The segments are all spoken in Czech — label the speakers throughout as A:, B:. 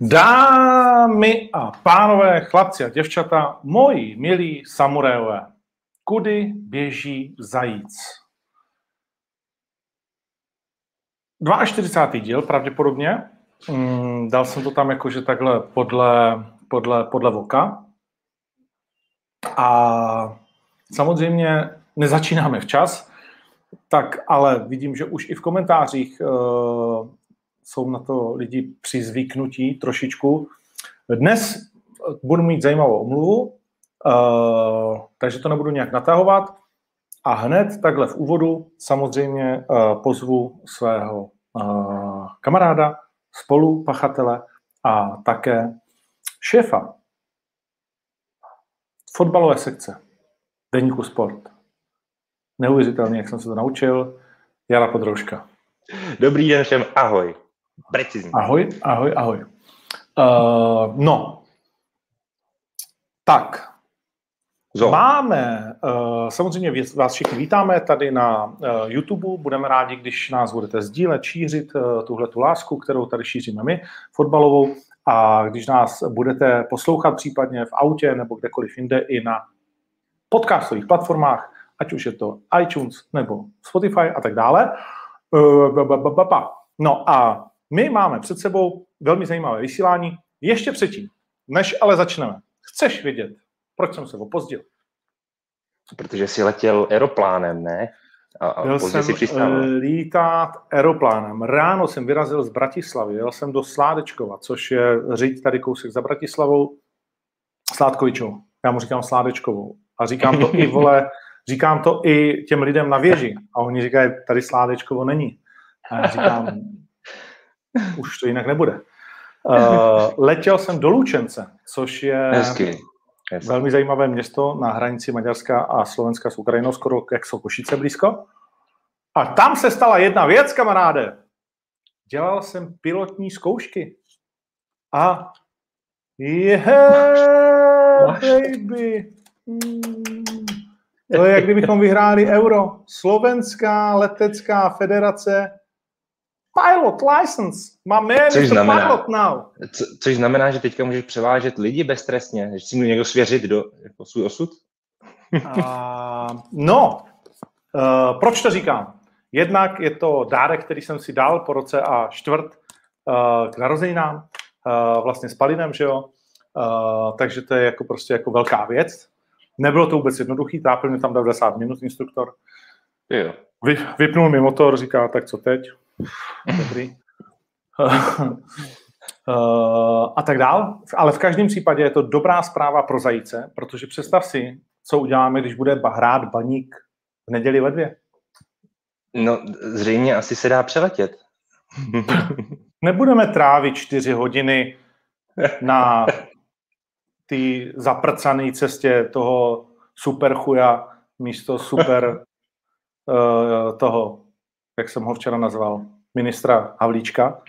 A: Dámy a pánové, chlapci a děvčata, moji milí samurajové, kudy běží zajíc? 42. díl pravděpodobně. Mm, dal jsem to tam jakože takhle podle, podle, podle voka. A samozřejmě nezačínáme včas, tak ale vidím, že už i v komentářích uh, jsou na to lidi přizvyknutí trošičku. Dnes budu mít zajímavou omluvu, uh, takže to nebudu nějak natahovat. A hned takhle v úvodu samozřejmě uh, pozvu svého kamaráda, spolupachatele a také šéfa fotbalové sekce Deníku Sport. Neuvěřitelně, jak jsem se to naučil. Jara Podrouška.
B: Dobrý den všem, ahoj. Precizně.
A: Ahoj, ahoj, ahoj. Uh, no, tak, Zo. Máme, uh, samozřejmě vás všichni vítáme tady na uh, YouTube, budeme rádi, když nás budete sdílet, šířit uh, tuhle tu lásku, kterou tady šíříme my, fotbalovou, a když nás budete poslouchat případně v autě nebo kdekoliv jinde i na podcastových platformách, ať už je to iTunes nebo Spotify a tak dále. No a my máme před sebou velmi zajímavé vysílání. Ještě předtím, než ale začneme, chceš vědět, proč jsem se opozdil?
B: Protože jsi letěl aeroplánem, ne?
A: A, a Byl jsem si přistával. Eh, lítat aeroplánem. Ráno jsem vyrazil z Bratislavy, jel jsem do Sládečkova, což je říct tady kousek za Bratislavou, Sládkovičou. Já mu říkám Sládečkovou. A říkám to i, vole, říkám to i těm lidem na věži. A oni říkají, tady Sládečkovo není. A já říkám, už to jinak nebude. Uh, letěl jsem do Lučence, což je
B: Hezky.
A: Hezky. velmi zajímavé město na hranici Maďarska a Slovenska s Ukrajinou, skoro jak jsou Košice blízko. A tam se stala jedna věc, kamaráde. Dělal jsem pilotní zkoušky. A yeah, baby. Mm. To je, jak kdybychom vyhráli euro. Slovenská letecká federace pilot license. My man což znamená, pilot now.
B: Co, což znamená, že teďka můžeš převážet lidi beztrestně, že si mu někdo svěřit do jako svůj osud?
A: uh, no, uh, proč to říkám? Jednak je to dárek, který jsem si dal po roce a čtvrt uh, k narozeninám, uh, vlastně s Palinem, že jo? Uh, takže to je jako prostě jako velká věc. Nebylo to vůbec jednoduchý, trápil mě tam 90 minut instruktor.
B: Jo.
A: Vy, vypnul mi motor, říká, tak co teď? Dobrý. Uh, a tak dál. Ale v každém případě je to dobrá zpráva pro zajíce, protože představ si, co uděláme, když bude hrát baník v neděli ve dvě.
B: No, zřejmě asi se dá přeletět.
A: Nebudeme trávit čtyři hodiny na ty zaprcané cestě toho super chuja místo super uh, toho, jak jsem ho včera nazval, ministra Havlíčka.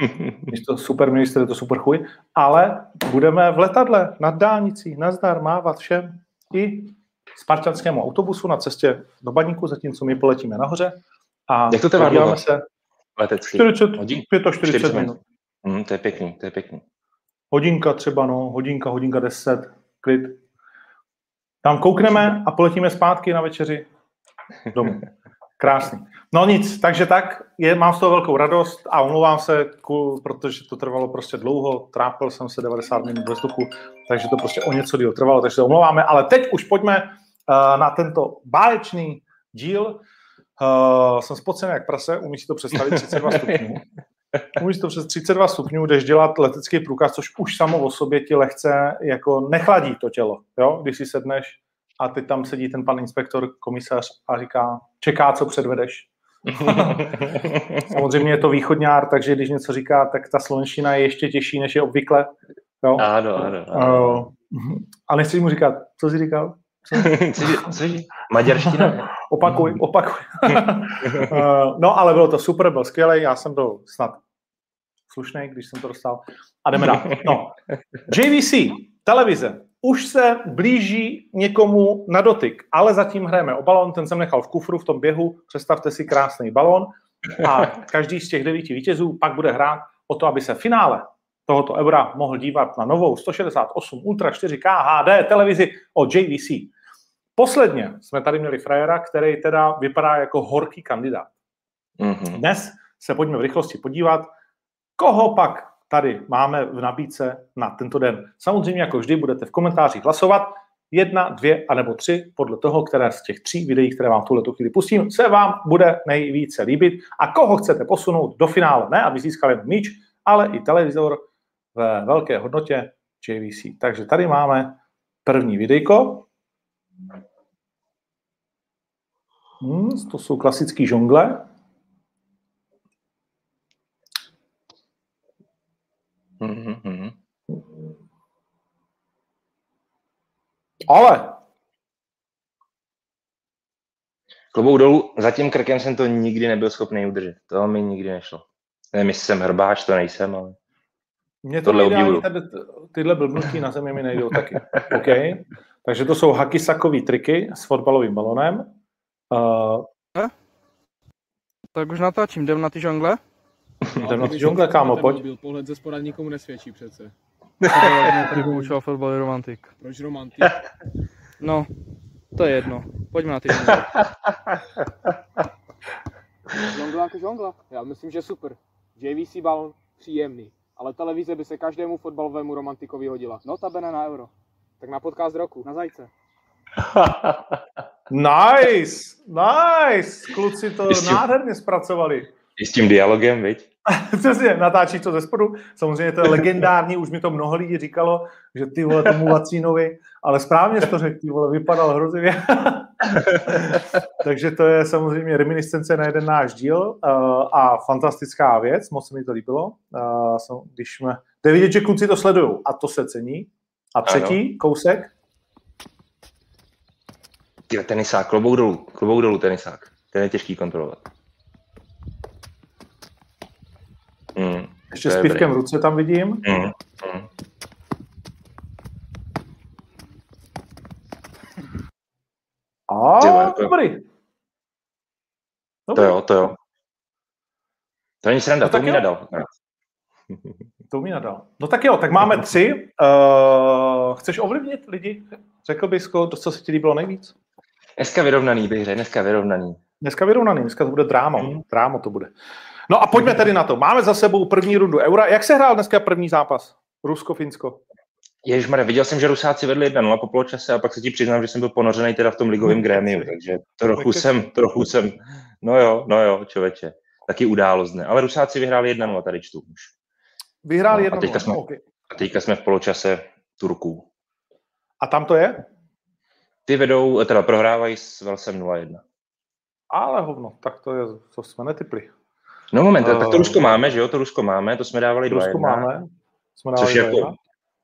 A: Místo super ministr je to super chuj. Ale budeme v letadle nad dálnicí, nazdar, mávat všem i spartanskému autobusu na cestě do baníku, zatímco my poletíme nahoře. A
B: Jak to trvá se
A: letecky? 40, Hodin? 45 minut.
B: Mm, to je pěkný, to je pěkný.
A: Hodinka třeba, no, hodinka, hodinka 10, klid. Tam koukneme a poletíme zpátky na večeři domů. Krásný. No nic, takže tak, je, mám z toho velkou radost a omlouvám se, ku, protože to trvalo prostě dlouho, trápil jsem se 90 minut ve vzduchu, takže to prostě o něco díl trvalo, takže se omlouváme, ale teď už pojďme uh, na tento báječný díl. Uh, jsem spocený jak prase, umí si to představit 32 stupňů. Umíš to přes 32 stupňů, jdeš dělat letecký průkaz, což už samo o sobě ti lehce jako nechladí to tělo, jo? když si sedneš a teď tam sedí ten pan inspektor, komisař a říká, čeká, co předvedeš. Samozřejmě je to východňár, takže když něco říká, tak ta slovenština je ještě těžší, než je obvykle. Jo?
B: Ano, ano. ano.
A: Uh, a nechci mu říkat, co jsi říkal?
B: Cože? Cože? Maďarština?
A: opakuj, opakuj. uh, no, ale bylo to super, byl skvělý, já jsem byl snad slušný, když jsem to dostal. A jdeme dál. No. JVC, televize, už se blíží někomu na dotyk, ale zatím hrajeme o balon, ten jsem nechal v kufru v tom běhu, představte si krásný balon a každý z těch devíti vítězů pak bude hrát o to, aby se finále tohoto eura mohl dívat na novou 168 Ultra 4K HD televizi od JVC. Posledně jsme tady měli frajera, který teda vypadá jako horký kandidát. Mm-hmm. Dnes se pojďme v rychlosti podívat, koho pak tady máme v nabídce na tento den. Samozřejmě, jako vždy, budete v komentářích hlasovat. Jedna, dvě a nebo tři, podle toho, které z těch tří videí, které vám v tuhle chvíli pustím, se vám bude nejvíce líbit a koho chcete posunout do finále. Ne, aby získali míč, ale i televizor ve velké hodnotě JVC. Takže tady máme první videjko. Hmm, to jsou klasický žongle. Mm-hmm. Ale
B: Klobou dolů, za tím krkem jsem to nikdy nebyl schopný udržet. To mi nikdy nešlo. Nevím, jestli jsem hrbáč, to nejsem, ale
A: Mně to obdivuju. Tady, tyhle blbnutí na zemi mi nejdou taky. OK. Takže to jsou hakisakový triky s fotbalovým balonem. Uh,
C: tak už natáčím, jdem na ty žongle?
A: No, jdem na ty žongle, kámo, pojď.
D: Byl pohled ze spoda nikomu nesvědčí přece.
C: Poučoval fotbal romantik.
D: Proč romantik?
C: No, to je jedno. Pojďme na ty
D: žongla jako žongla. Já myslím, že super. JVC balon příjemný. Ale televize by se každému fotbalovému romantikovi hodila. Notabene na euro. Tak na podcast roku, na zajce.
A: nice, nice. Kluci to tím, nádherně zpracovali.
B: I s tím dialogem, viď?
A: Přesně, natáčí to ze spodu. Samozřejmě to je legendární, už mi to mnoho lidí říkalo, že ty vole tomu Vacínovi, ale správně to řekl, ty vole, vypadal hrozivě. Takže to je samozřejmě reminiscence na jeden náš díl uh, a fantastická věc, moc se mi to líbilo. Uh, když jsme, jde vidět, že kluci to sledují a to se cení. A třetí ano. kousek,
B: Tyhle, tenisák, klobouk dolů, klobouk dolů tenisák. Ten je těžký kontrolovat.
A: Mm, Ještě s pivkem v ruce tam vidím. Mm, mm. A dobrý. dobrý.
B: To jo, to jo. To není sranda, no, to mi nadal.
A: To mi nadal. No tak jo, tak máme tři. Uh, chceš ovlivnit lidi? Řekl bys, co se ti líbilo nejvíc?
B: Dneska vyrovnaný bych řekl, dneska vyrovnaný.
A: Dneska vyrovnaný, dneska to bude drámo. Mm. Drámo to bude. No a pojďme tedy na to. Máme za sebou první rundu Eura. Jak se hrál dneska první zápas? Rusko-Finsko.
B: Ježmar, viděl jsem, že Rusáci vedli 1-0 po poločase a pak se ti přiznám, že jsem byl ponořený teda v tom ligovém grémiu, takže trochu jsem, trochu jsem, no jo, no jo, člověče, taky událost ne. Ale Rusáci vyhráli 1-0, tady čtu už.
A: Vyhráli no,
B: 1-0, a teďka, jsme, okay. a teďka jsme v poločase Turků.
A: A tam to je?
B: Ty vedou, teda prohrávají s Velsem 0-1.
A: Ale hovno, tak to je, to jsme netypli.
B: No moment, uh, tak to Rusko máme, že jo, to Rusko máme, to jsme dávali 2-1.
A: Rusko máme,
B: jsme dávali což je jako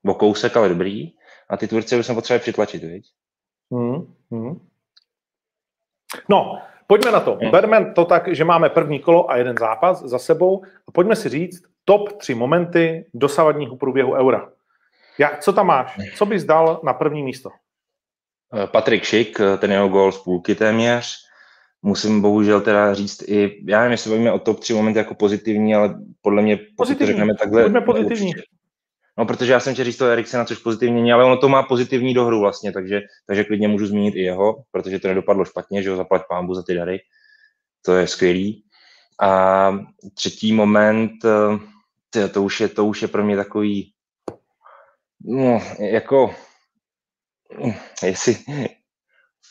B: o kousek, ale dobrý. A ty už jsme potřebovali přitlačit, viď? Hmm, hmm.
A: No, pojďme na to. Hmm. Berme to tak, že máme první kolo a jeden zápas za sebou a pojďme si říct top tři momenty dosavadního průběhu eura. Jak, co tam máš? Co bys dal na první místo?
B: Eh, Patrik Šik, eh, ten jeho gol z půlky téměř. Musím bohužel teda říct i, já nevím, jestli bavíme o top 3 momenty jako pozitivní, ale podle mě, pokud to řekneme takhle...
A: Pojďme pozitivní.
B: No, protože já jsem chtěl říct to Eriksena, což pozitivně, ale ono to má pozitivní dohru vlastně, takže, takže klidně můžu zmínit i jeho, protože to nedopadlo špatně, že ho zaplať pámbu za ty dary. To je skvělý. A třetí moment, eh, to, to, už je, to už je pro mě takový, no, jako jestli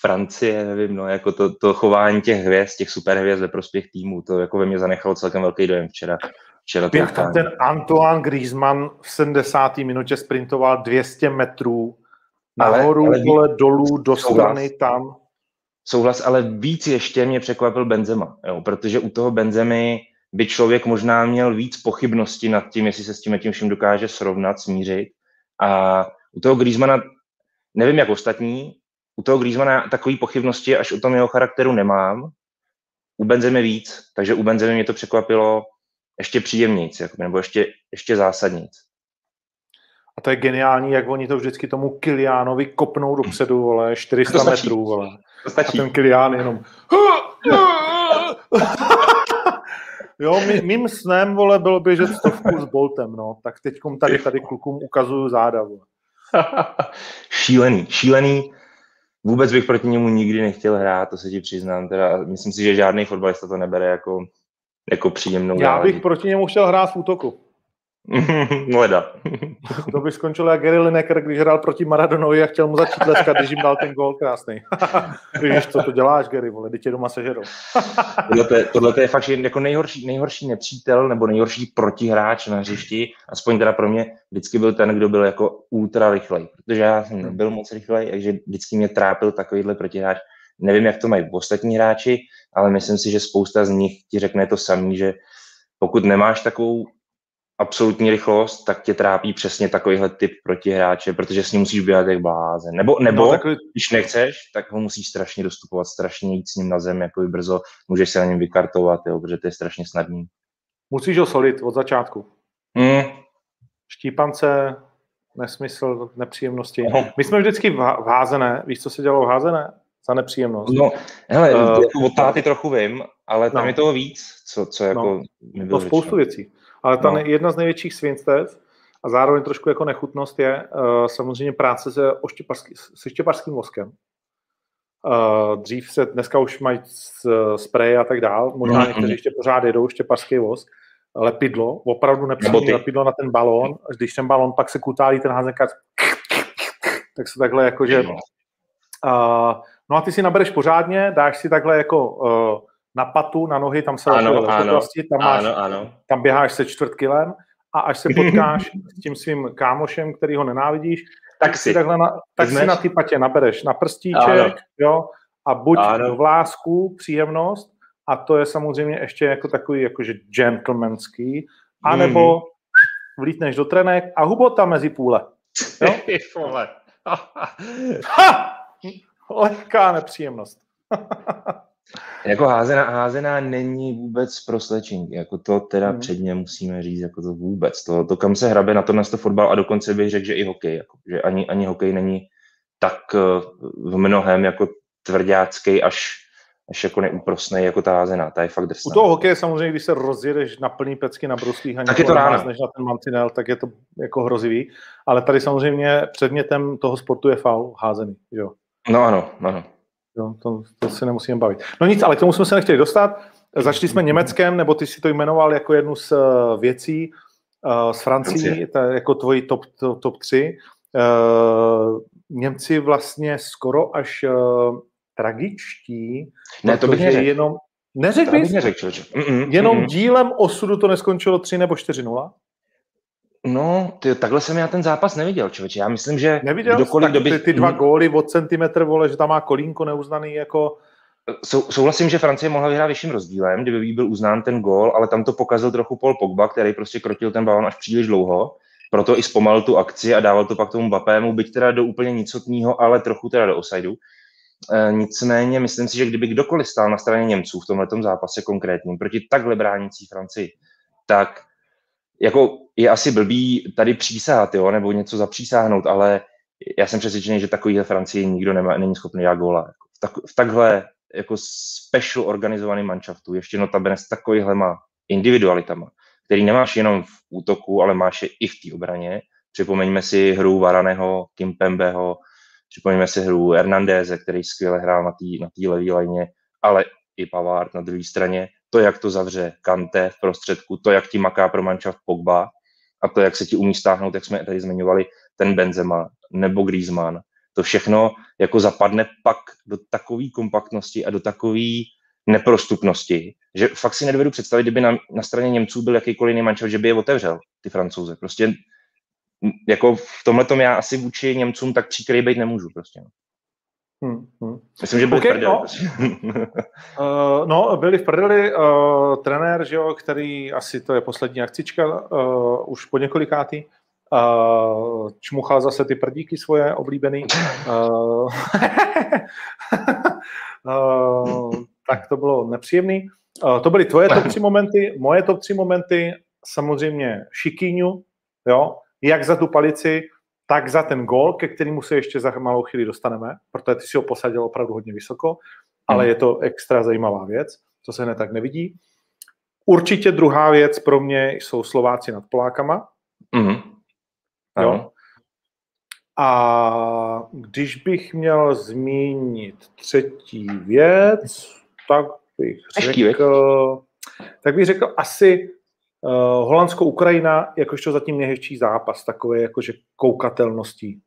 B: Francie, nevím, no, jako to, to chování těch hvězd, těch superhvězd ve prospěch týmu, to jako ve mě zanechalo celkem velký dojem včera. včera
A: Jak tam ten Antoine Griezmann v 70. minutě sprintoval 200 metrů nahoru, ale, ale dolů, do strany, tam.
B: Souhlas, ale víc ještě mě překvapil Benzema, jo, protože u toho Benzemy by člověk možná měl víc pochybnosti nad tím, jestli se s tím tím vším dokáže srovnat, smířit. A u toho Griezmana nevím jak ostatní, u toho Griezmana takový pochybnosti až o tom jeho charakteru nemám. U Benzemy víc, takže u Benzemy mě to překvapilo ještě příjemnějc, jako, nebo ještě, ještě zásadnějc.
A: A to je geniální, jak oni to vždycky tomu Kiliánovi kopnou dopředu, vole, 400 to metrů, vole.
B: To stačí.
A: A ten Kilián jenom... Jo, mý, mým snem, vole, bylo běžet stovku s Boltem, no. Tak teď tady, tady klukům ukazuju záda, vole.
B: šílený, šílený. Vůbec bych proti němu nikdy nechtěl hrát, to se ti přiznám. Teda myslím si, že žádný fotbalista to nebere jako, jako příjemnou
A: Já bych proti němu chtěl hrát v útoku.
B: Leda.
A: to by skončilo jak Gary Lineker, když hrál proti Maradonovi a chtěl mu začít tleskat, když jim dal ten gól krásný. Víš, co to děláš, Gary, vole, tě doma sežerou.
B: tohle, tohle je fakt jako nejhorší, nejhorší nepřítel nebo nejhorší protihráč na hřišti, aspoň teda pro mě vždycky byl ten, kdo byl jako ultra rychlej, protože já jsem nebyl moc rychlej, takže vždycky mě trápil takovýhle protihráč. Nevím, jak to mají ostatní hráči, ale myslím si, že spousta z nich ti řekne to samý, že pokud nemáš takovou absolutní rychlost, tak tě trápí přesně takovýhle typ protihráče, protože s ním musíš běhat jak blázen. Nebo, nebo no, takový... když nechceš, tak ho musíš strašně dostupovat, strašně jít s ním na zem, jako brzo, můžeš se na něm vykartovat, jo, protože to je strašně snadný.
A: Musíš ho solit od začátku.
B: Mm.
A: Štípance, nesmysl, nepříjemnosti. No. My jsme vždycky v házené, víš, co se dělalo v házené? Za nepříjemnost.
B: No, hele, uh, jako od táty trochu vím, ale tam no. je toho víc, co, co jako
A: no. To spoustu věcí. Ale ta no. jedna z největších svinstev a zároveň trošku jako nechutnost je uh, samozřejmě práce se, oštěpařský, se štěpařským voskem. Uh, dřív se, dneska už mají spray a tak dál, možná mm-hmm. někteří ještě pořád jedou štěpařský vosk, lepidlo, opravdu nepříjemné lepidlo na ten balón, když ten balón pak se kutálí ten házenka, tak se takhle jakože... Uh, no a ty si nabereš pořádně, dáš si takhle jako uh, na patu, na nohy, tam se
B: ano, ano,
A: oblasti, tam, máš,
B: ano, ano.
A: tam běháš se čtvrt kilem a až se potkáš s tím svým kámošem, který ho nenávidíš, tak si, takhle na, tak si na ty patě nabereš na prstíček, ano. jo, a buď ano. v lásku, příjemnost, a to je samozřejmě ještě jako takový jakože gentlemanský, anebo mm. vlítneš do trenek a hubota mezi půle. Jo? ha! Lehká nepříjemnost.
B: Jako házená, házená není vůbec pro slečinky, jako to teda hmm. předně musíme říct, jako to vůbec. To, to kam se hrabe na to na to fotbal a dokonce bych řekl, že i hokej, jako, že ani, ani hokej není tak eh, v mnohem jako tvrdácký až, až jako neúprostný jako ta házená, ta je fakt drsná.
A: U toho hokeje samozřejmě, když se rozjedeš na plný pecky na bruslích a
B: tak je to ráno.
A: než na ten mantinel, tak je to jako hrozivý. Ale tady samozřejmě předmětem toho sportu je faul házený, jo.
B: No ano, ano.
A: Jo, to, to si nemusíme bavit. No nic, ale k tomu jsme se nechtěli dostat. Začali jsme Německem, nebo ty si to jmenoval jako jednu z uh, věcí uh, z Francii, to je jako tvoji top, top, top 3. Uh, Němci vlastně skoro až uh, tragičtí.
B: Ne, to bych neřekl.
A: Jenom, neřekl
B: bys? Neřekl, mm-mm,
A: jenom mm-mm. dílem osudu to neskončilo 3 nebo 4-0?
B: No, ty, takhle jsem já ten zápas neviděl, člověče. Já myslím, že
A: Neviděl kdokoliv, kdo by... ty, ty dva góly od centimetr, vole, že tam má kolínko neuznaný jako...
B: Sou, souhlasím, že Francie mohla vyhrát vyšším rozdílem, kdyby jí byl uznán ten gól, ale tam to pokazil trochu Paul Pogba, který prostě krotil ten balon až příliš dlouho, proto i zpomalil tu akci a dával to pak tomu Bapému, byť teda do úplně nicotního, ale trochu teda do osaidu. E, nicméně myslím si, že kdyby kdokoliv stál na straně Němců v tomhle zápase konkrétním proti takhle bránící Francii, tak jako je asi blbý tady přísahat, jo, nebo něco zapřísáhnout, ale já jsem přesvědčený, že takovýhle Francii nikdo nemá, není schopný dát góla. V, tak, v takhle jako special organizovaný manšaftu, ještě notabene s takovýhlema individualitama, který nemáš jenom v útoku, ale máš je i v té obraně. Připomeňme si hru Varaného, Kimpembeho, připomeňme si hru Hernandéze, který skvěle hrál na té na levé lajně, ale i Pavard na druhé straně to, jak to zavře Kante v prostředku, to, jak ti maká pro mančaft Pogba a to, jak se ti umí stáhnout, jak jsme tady zmiňovali, ten Benzema nebo Griezmann. To všechno jako zapadne pak do takové kompaktnosti a do takové neprostupnosti, že fakt si nedovedu představit, kdyby na, na straně Němců byl jakýkoliv jiný mančaft, že by je otevřel, ty francouze. Prostě jako v tomhle tom já asi vůči Němcům tak příkrý být nemůžu prostě.
A: Hmm, hmm.
B: Myslím, že byli okay, v prdeli.
A: No. uh, no, byli v prdeli. Uh, trenér, že jo, který asi to je poslední akcička, uh, už po několikátý, uh, čmuchal zase ty prdíky svoje oblíbený. Uh, uh, tak to bylo nepříjemný. Uh, to byly tvoje top tři momenty, moje top tři momenty, samozřejmě Šikýňu, jo, jak za tu palici, tak za ten gol, ke kterému se ještě za malou chvíli dostaneme, protože ty si ho posadil opravdu hodně vysoko, ale mm. je to extra zajímavá věc, co se hned tak nevidí. určitě druhá věc pro mě jsou Slováci nad Polákama.
B: Mhm.
A: Jo. A když bych měl zmínit třetí věc, tak bych řekl, tak bych řekl asi uh, Holandsko-Ukrajina, jakožto zatím nejhezčí zápas, takové jakože koukatelností.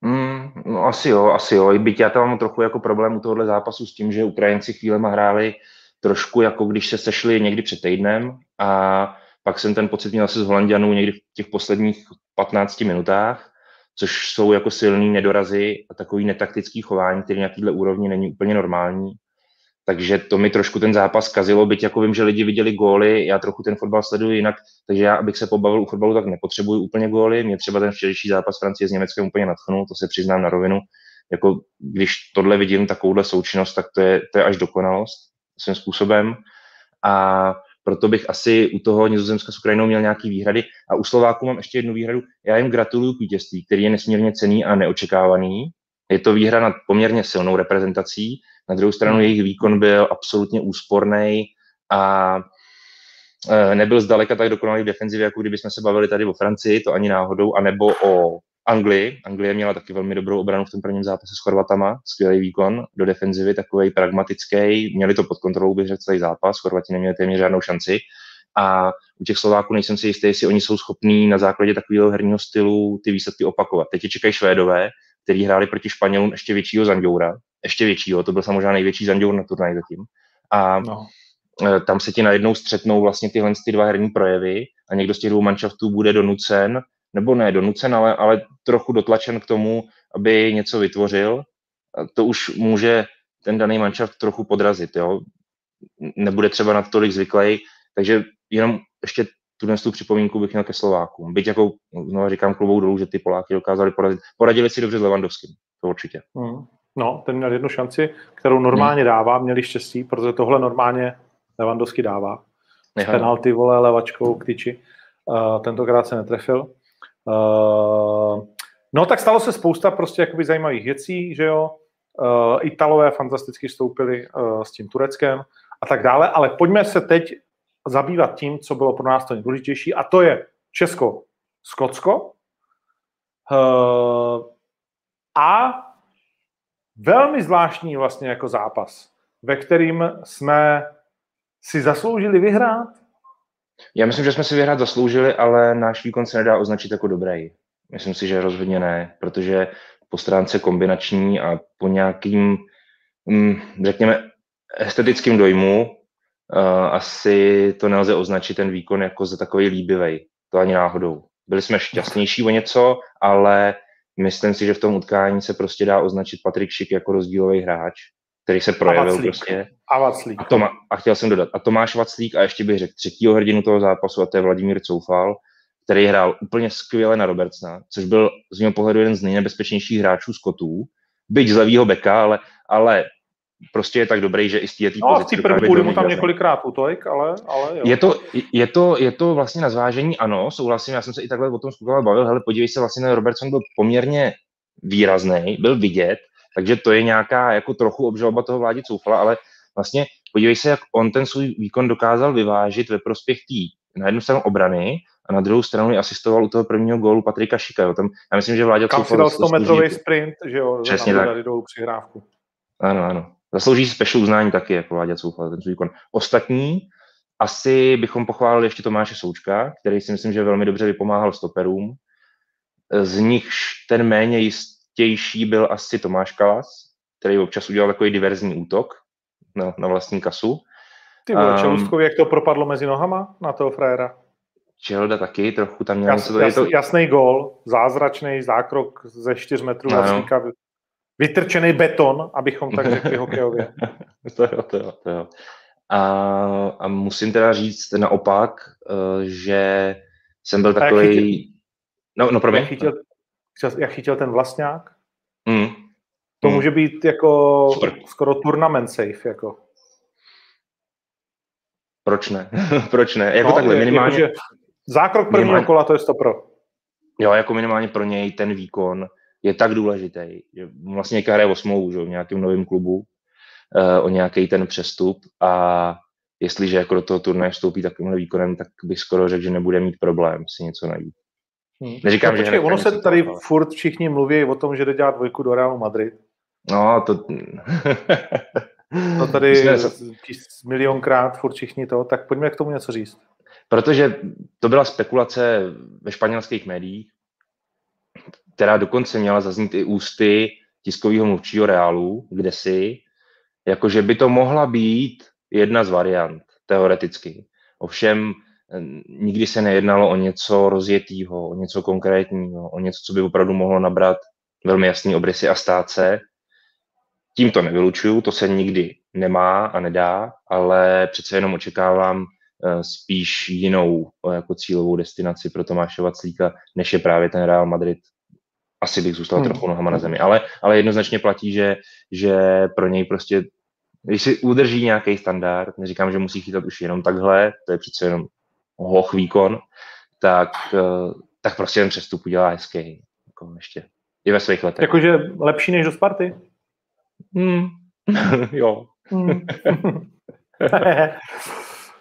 B: Mm, no asi jo, asi jo. Byť já tam mám trochu jako problém u tohohle zápasu s tím, že Ukrajinci chvílema hráli trošku jako když se sešli někdy před týdnem a pak jsem ten pocit měl asi z Holandianů někdy v těch posledních 15 minutách, což jsou jako silný nedorazy a takový netaktický chování, který na této úrovni není úplně normální. Takže to mi trošku ten zápas kazilo, byť jako vím, že lidi viděli góly, já trochu ten fotbal sleduji jinak, takže já, abych se pobavil u fotbalu, tak nepotřebuji úplně góly. Mě třeba ten včerejší zápas Francie s Německem úplně natchnul, to se přiznám na rovinu. Jako, když tohle vidím, takovouhle součinnost, tak to je, to je až dokonalost svým způsobem. A proto bych asi u toho Nizozemska s Ukrajinou měl nějaký výhrady. A u Slováků mám ještě jednu výhradu. Já jim gratuluju k vítězství, který je nesmírně cený a neočekávaný. Je to výhra nad poměrně silnou reprezentací. Na druhou stranu jejich výkon byl absolutně úsporný a e, nebyl zdaleka tak dokonalý v defenzivě, jako kdybychom se bavili tady o Francii, to ani náhodou, anebo o Anglii. Anglie měla taky velmi dobrou obranu v tom prvním zápase s Chorvatama, skvělý výkon do defenzivy, takový pragmatický, měli to pod kontrolou, bych řekl, celý zápas, Chorvati neměli téměř žádnou šanci. A u těch Slováků nejsem si jistý, jestli oni jsou schopní na základě takového herního stylu ty výsledky opakovat. Teď je čekají Švédové, kteří hráli proti Španělům ještě většího Zandoura, ještě většího, to byl samozřejmě největší Zandour na turnaj zatím. A
A: No.
B: e, tam se ti najednou střetnou vlastně tyhle ty dva herní projevy a někdo z těch dvou manšaftů bude donucen, nebo ne donucen, ale, ale trochu dotlačen k tomu, aby něco vytvořil. A to už může ten daný manšaft trochu podrazit. Jo? Nebude třeba na to tolik zvyklý, takže jenom ještě tuhle tu připomínku bych měl ke Slovákům. Byť jako, znovu říkám, klubou dolů, že ty Poláky dokázali porazit. Poradili si dobře s Levandovským, to určitě.
A: Hmm. No, ten měl jednu šanci, kterou normálně dává, měli štěstí, protože tohle normálně Levandovský dává.
B: Nechal.
A: penalty, vole, levačkou k tyči. Uh, tentokrát se netrefil. Uh, no, tak stalo se spousta prostě jakoby zajímavých věcí, že jo. Uh, Italové fantasticky stoupili uh, s tím Tureckem a tak dále, ale pojďme se teď zabývat tím, co bylo pro nás to nejdůležitější, a to je Česko-Skotsko. Uh, a velmi zvláštní vlastně jako zápas, ve kterým jsme si zasloužili vyhrát.
B: Já myslím, že jsme si vyhrát zasloužili, ale náš výkon se nedá označit jako dobrý. Myslím si, že rozhodně ne, protože po stránce kombinační a po nějakým, mm, řekněme, estetickým dojmu uh, asi to nelze označit ten výkon jako za takový líbivý. To ani náhodou. Byli jsme šťastnější o něco, ale myslím si, že v tom utkání se prostě dá označit Patrik Šik jako rozdílový hráč, který se projevil
A: Vaclík.
B: prostě.
A: A Vaclík.
B: A, Toma, a chtěl jsem dodat, a Tomáš Vaclík a ještě bych řekl třetího hrdinu toho zápasu, a to je Vladimír Coufal, který hrál úplně skvěle na Robertsna, což byl z mého pohledu jeden z nejnebezpečnějších hráčů Skotů, byť z levýho beka, ale, ale prostě je tak dobrý, že i z této
A: No a v té
B: dokáže
A: první
B: být
A: půli mu tam několikrát utojk, ale, ale jo.
B: Je to, je, to, je to vlastně na zvážení, ano, souhlasím, já jsem se i takhle o tom s bavil, hele, podívej se, vlastně ten Robertson byl poměrně výrazný, byl vidět, takže to je nějaká jako trochu obžaloba toho vládě Coufala, ale vlastně podívej se, jak on ten svůj výkon dokázal vyvážit ve prospěch tý na jednu stranu obrany a na druhou stranu asistoval u toho prvního gólu Patrika Šika. Jo. Tam, já myslím, že Vláďa
A: Kam si dal
B: zaslouží-
A: 100 metrový sprint, že jo,
B: Přesně tak.
A: dolů přihrávku.
B: Ano, ano. Zaslouží si special uznání taky, jako Vláďa Coufal, ten svůj výkon. Ostatní, asi bychom pochválili ještě Tomáše Součka, který si myslím, že velmi dobře vypomáhal stoperům. Z nich ten méně jistější byl asi Tomáš Kalas, který občas udělal takový diverzní útok na, na vlastní kasu.
A: Ty vole,
B: Um,
A: Čelustkovi, jak to propadlo mezi nohama na toho frajera.
B: Čelda taky trochu tam měl
A: Jas,
B: něco,
A: jas,
B: to,
A: jasný gol, zázračný zákrok ze 4 metrů
B: Ano.
A: Vaclíka, vytrčený beton, abychom tak řekli hokejově.
B: to jo, to jo, to jo. A, a musím teda říct naopak, eh, že jsem byl takový... No, no, promiň.
A: Jak chytil, jak chytil ten vlastňák?
B: Mm.
A: To
B: Mm.
A: může být jako
B: Super.
A: skoro tournament safe. Jako.
B: Proč ne? Proč ne? Jako
A: No,
B: takhle,
A: je-
B: minimálně,
A: jakože zákrok prvního
B: minimálně-
A: kola, to je stopro.
B: jo, jako minimálně pro něj ten výkon je tak důležitý, že vlastně hraje o smlouvu, že, v nějakém novém klubu, o nějaký ten přestup a jestliže jako do toho turnaje vstoupí takovýmhle výkonem, tak bych skoro řekl, že nebude mít problém si něco najít.
A: Hmm.
B: Neříkám,
A: no,
B: že
A: počkej, ono se tady
B: ale-
A: furt všichni mluví o tom, že jde dělat dvojku do Realu Madrid.
B: No, to...
A: To tady
B: jsme-
A: milionkrát furt všichni to, tak pojďme k tomu něco říct.
B: Protože to byla spekulace ve španělských médiích, která dokonce měla zaznít i ústy tiskového mluvčího Reálu, kde si, jakože by to mohla být jedna z variant, teoreticky. Ovšem eh, nikdy se nejednalo o něco rozjetého, o něco konkrétního, o něco, co by opravdu mohlo nabrat velmi jasný obrysy a stát se. Tím to nevylučuju, to se nikdy nemá a nedá, ale přece jenom očekávám eh, spíš jinou eh, jako cílovou destinaci pro Tomáše Vaclíka, než je právě ten Real Madrid. Asi bych zůstal
A: Hmm.
B: trochu nohama na zemi, ale, ale jednoznačně platí, že, že pro něj prostě, když si udrží nějaký standard, neříkám, že musí chytat už jenom takhle, to je přece jenom hoch výkon, tak, eh, tak prostě ten přestup udělá hezký. Jako ještě. I ve svých letech.
A: Jakože lepší než do Sparty?
B: Hmm. jo.
A: Hmm.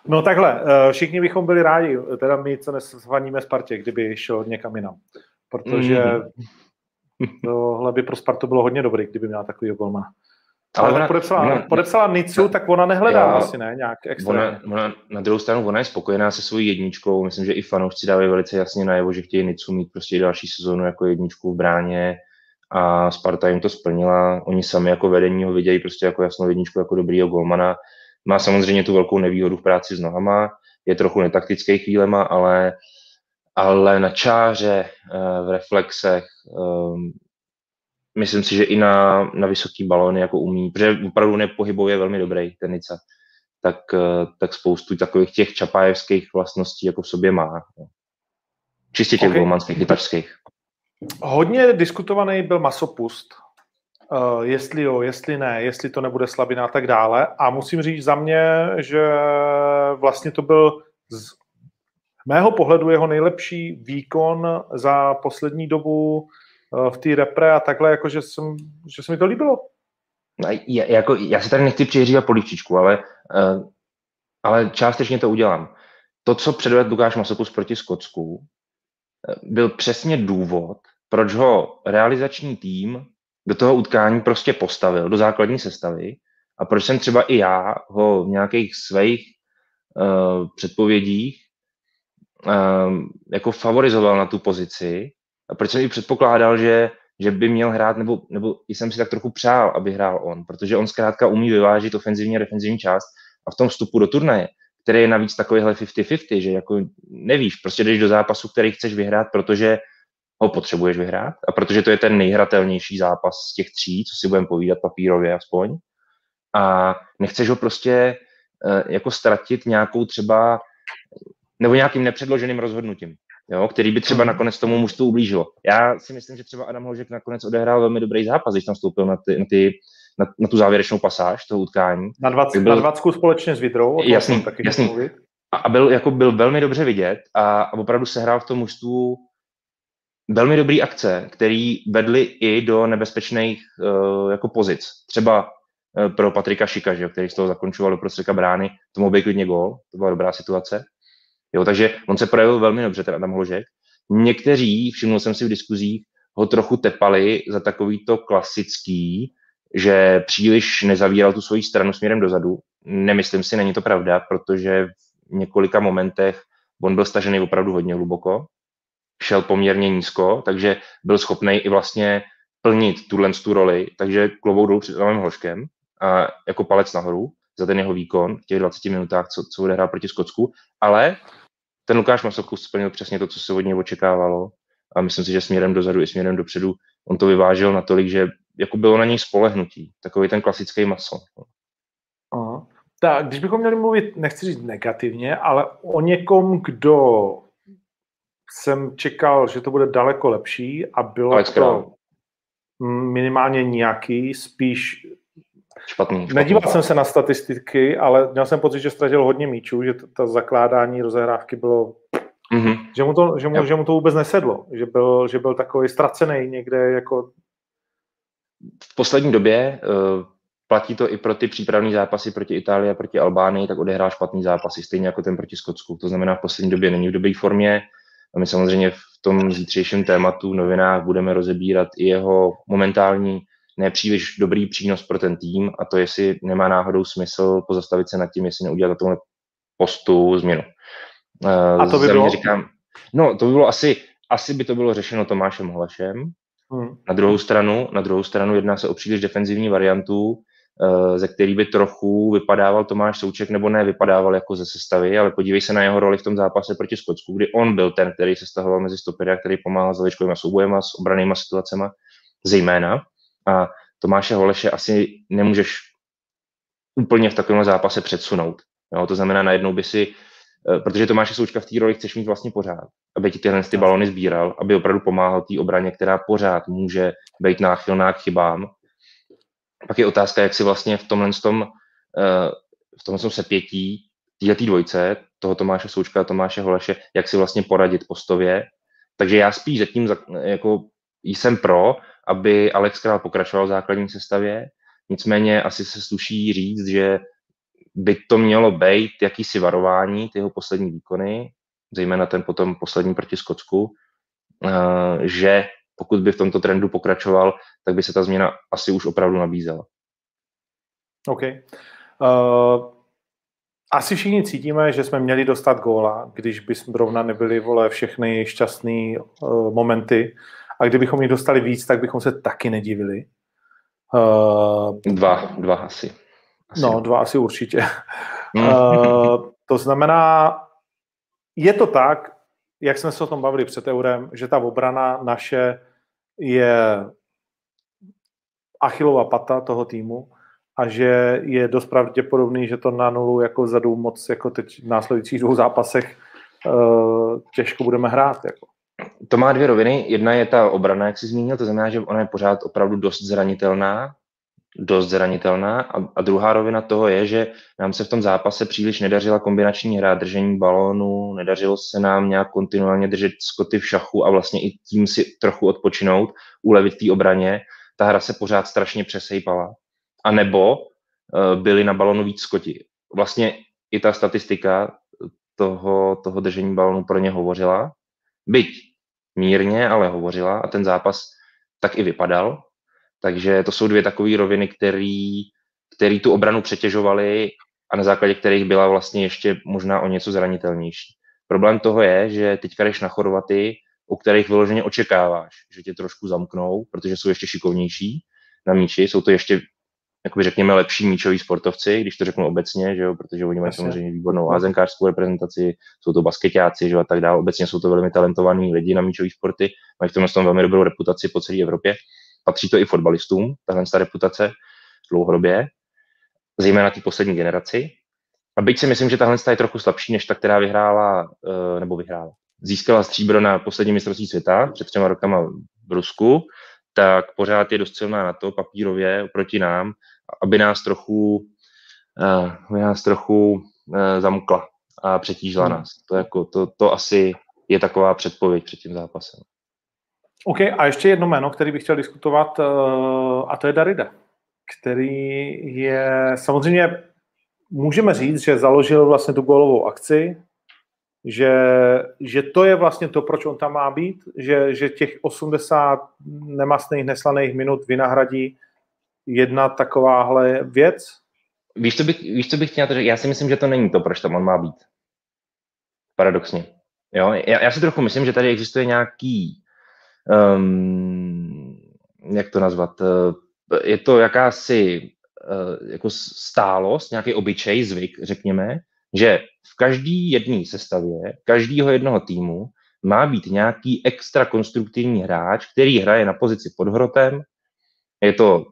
A: no takhle, eh, všichni bychom byli rádi, teda my, co nesvaníme Spartě, kdyby šel někam jinam. Protože tohle by pro Spartu bylo hodně dobrý, kdyby měla takový golmana. Ale, ale
B: ona-
A: podepsala,
B: ona-
A: podepsala Nicu, tak ona nehledá
B: Já-
A: asi, ne? Nějak extra.
B: Ona, ona, na druhou stranu ona je spokojená se svojí jedničkou. Myslím, že i fanoušci dávají velice jasně najevo, že chtějí Nicu mít prostě další sezónu jako jedničku v bráně a Sparta jim to splnila. Oni sami jako vedení ho vidějí prostě jako jasnou jedničku, jako dobrýho golmana. Má samozřejmě tu velkou nevýhodu v práci s nohama, je trochu netaktický chvílema, ale, ale na čáře, eh, v reflexech, ehm, myslím si, že i na, na vysoký balony jako umí, protože opravdu nepohybuje velmi dobrý ten Nica tak, eh, tak spoustu takových těch čapájevských vlastností jako v sobě má. no. Čistě těch
A: Ok.
B: okay. golmanských.
A: Hodně diskutovaný byl masopust. Uh, jestli jo, jestli ne, jestli to nebude slabina a tak dále. A musím říct za mě, že vlastně to byl z mého pohledu jeho nejlepší výkon za poslední dobu uh, v té repre a takhle, jako že, jsem, že se mi to líbilo.
B: No, já, jako, já si tady nechci přihřívat polívčičku, ale, uh, ale částečně to udělám. To, co předvedl Lukáš Masopus proti Skotsku, eh, byl přesně důvod, proč ho realizační tým do toho utkání prostě postavil, do základní sestavy a proč jsem třeba i já ho v nějakých svých uh, předpovědích um, jako favorizoval na tu pozici a proč jsem i předpokládal, že, že by měl hrát, nebo, nebo jsem si tak trochu přál, aby hrál on, protože on zkrátka umí vyvážit ofenzivní a defenzivní část a v tom vstupu do turnaje, který je navíc takovýhle 50-50, že jako nevíš, prostě jdeš do zápasu, který chceš vyhrát, protože ho potřebuješ vyhrát a protože to je ten nejhratelnější zápas z těch tří, co si budeme povídat papírově aspoň. A nechceš ho prostě uh, jako ztratit nějakou třeba nebo nějakým nepředloženým rozhodnutím, jo, který by třeba nakonec tomu mužstvu ublížilo. Já si myslím, že třeba Adam Hložek nakonec odehrál velmi dobrý zápas, když tam vstoupil na, ty, na, ty, na, na tu závěrečnou pasáž toho utkání.
A: Na 20,
B: Byl-
A: na 20 společně s Vidrou,
B: Jasný,
A: taky
B: jasný.
A: mluvit.
B: A, byl, jako byl velmi dobře vidět a, a opravdu se hrál v tom mužstvu velmi dobrý akce, který vedly i do nebezpečných uh, jako pozic. Třeba uh, pro Patrika Šika, že, který z toho zakončoval do prostředka brány, to mohl být klidně gól, to byla dobrá situace. Jo, takže on se projevil velmi dobře, ten Adam Hložek. Někteří, všiml jsem si v diskuzích, ho trochu tepali za takový to klasický, že příliš nezavíral tu svoji stranu směrem dozadu. Nemyslím si, není to pravda, protože v několika momentech on byl stažený opravdu hodně hluboko, šel poměrně nízko, takže byl schopný i vlastně plnit tuhle tu roli, takže klobouk dolů před Hloškem a jako palec nahoru za ten jeho výkon v těch 20 minutách, co, co odehrál proti Skotsku, ale ten Lukáš Masopus splnil přesně to, co se od něj očekávalo a myslím si, že směrem dozadu i směrem dopředu on to vyvážil natolik, že jako bylo na něj spolehnutí, takový ten klasický maso.
A: Aha. Tak, když bychom měli mluvit, nechci říct negativně, ale o někom, kdo jsem čekal, že to bude daleko lepší a bylo
B: Alex Král.
A: to minimálně nějaký, spíš
B: Špatný. špatný.
A: Nedíval jsem se na statistiky, ale měl jsem pocit, že ztratil hodně míčů, že to, to zakládání rozehrávky bylo,
B: Mm-hmm.
A: že mu to, že mu, že mu to vůbec nesedlo, že byl, že byl takový ztracený někde jako,
B: v poslední době uh, platí to i pro ty přípravné zápasy proti Itálii a proti Albánii, tak odehrál špatný zápasy, stejně jako ten proti Skotsku. To znamená, v poslední době není v dobré formě. A my samozřejmě v tom zítřejším tématu v novinách budeme rozebírat i jeho momentální nepříliš dobrý přínos pro ten tým a to, jestli nemá náhodou smysl pozastavit se nad tím, jestli neudělat na tomhle postu změnu.
A: A to by bylo?
B: Říkám, no, to by bylo asi, asi by to bylo řešeno Tomášem Hlašem. Hmm. Na druhou stranu, na druhou stranu jedná se o příliš defenzivní variantu, eh, ze který by trochu vypadával Tomáš Souček, nebo ne vypadával jako ze sestavy, ale podívej se na jeho roli v tom zápase proti Skotsku, kdy on byl ten, který se stahoval mezi stopery a který pomáhal s zavěčkovými soubojema, s obranýma situacemi, zejména. A Tomáše Holeše asi nemůžeš úplně v takovém zápase předsunout. Jo, to znamená, najednou by si, eh, protože Tomáše Součka v té roli chceš mít vlastně pořád, aby ti tyhle ty balony sbíral, aby opravdu pomáhal té obraně, která pořád může být náchylná k chybám. Pak je otázka, jak si vlastně v tomhle tom, eh, v tomhle sepětí této dvojce, toho Tomáše Součka a Tomáše Holeše, jak si vlastně poradit postově. Takže já spíš zatím jako jsem pro, aby Alex Král pokračoval v základní sestavě, nicméně asi se sluší říct, že by to mělo být jakýsi varování, ty jeho poslední výkony, zejména ten potom poslední proti Skotsku, eh, že pokud by v tomto trendu pokračoval, tak by se ta změna asi už opravdu nabízela.
A: OK. Uh, asi všichni cítíme, že jsme měli dostat góla, když by zrovna nebyly vole všechny šťastné uh, momenty. A kdybychom jich dostali víc, tak bychom se taky nedivili.
B: Uh, dva, dva asi.
A: asi. No, dva asi určitě. Mm. Uh, to znamená, je to tak, jak jsme se o tom bavili před eurem, že ta obrana naše je achilová pata toho týmu a že je dost pravděpodobný, že to na nulu jako vzadu moc jako teď v následujících dvou zápasech uh, těžko budeme hrát. Jako.
B: To má dvě roviny. Jedna je ta obrana, jak jsi zmínil, to znamená, že ona je pořád opravdu dost zranitelná, dost zranitelná. A, a druhá rovina toho je, že nám se v tom zápase příliš nedařila kombinační hra, držení balónu, nedařilo se nám nějak kontinuálně držet skoty v šachu a vlastně i tím si trochu odpočinout, ulevit té obraně. Ta hra se pořád strašně přesejpala. A nebo uh, byli na balonu víc skoti. Vlastně i ta statistika toho, toho držení balonu pro ně hovořila, byť mírně, ale hovořila a ten zápas tak i vypadal. Takže to jsou dvě takové roviny, který, který tu obranu přetěžovaly a na základě kterých byla vlastně ještě možná o něco zranitelnější. Problém toho je, že teďka jdeš na Chorvaty, o kterých vyloženě očekáváš, že tě trošku zamknou, protože jsou ještě šikovnější na míči, jsou to ještě jakoby řekněme, lepší míčoví sportovci, když to řeknu obecně, že jo, protože oni mají Asi. samozřejmě výbornou házenkářskou reprezentaci, jsou to basketáci, že jo, a tak dále. Obecně jsou to velmi talentovaní lidi na míčové sporty, mají v tomhle tom velmi dobrou reputaci po celé Evropě. Patří to i fotbalistům, tahle ta reputace dlouhodobě, zejména té poslední generaci. A byť si myslím, že tahle je trochu slabší než ta, která vyhrála, eh, nebo vyhrála. Získala stříbro na poslední mistrovství světa před třema rokama v Rusku, tak pořád je dost silná na to papírově proti nám aby nás trochu, uh, aby nás trochu uh, zamkla a přetížila hmm. nás. To, jako, to, to asi je taková předpověď před tím zápasem.
A: OK, a ještě jedno jméno, který bych chtěl diskutovat, uh, a to je Darida, který je samozřejmě, můžeme říct, že založil vlastně tu golovou akci, že, že to je vlastně to, proč on tam má být, že, že těch 80 nemastných, neslaných minut vynahradí jedna takováhle věc?
B: Víš, co bych, víš, co bych chtěl říct? Já si myslím, že to není to, proč tam on má být. Paradoxně. Jo? Já, já si trochu myslím, že tady existuje nějaký, um, jak to nazvat, uh, je to jakási uh, jako stálost, nějaký obyčej, zvyk, řekněme, že v každý jedné sestavě, každého jednoho týmu má být nějaký extra konstruktivní hráč, který hraje na pozici pod hrotem. Je to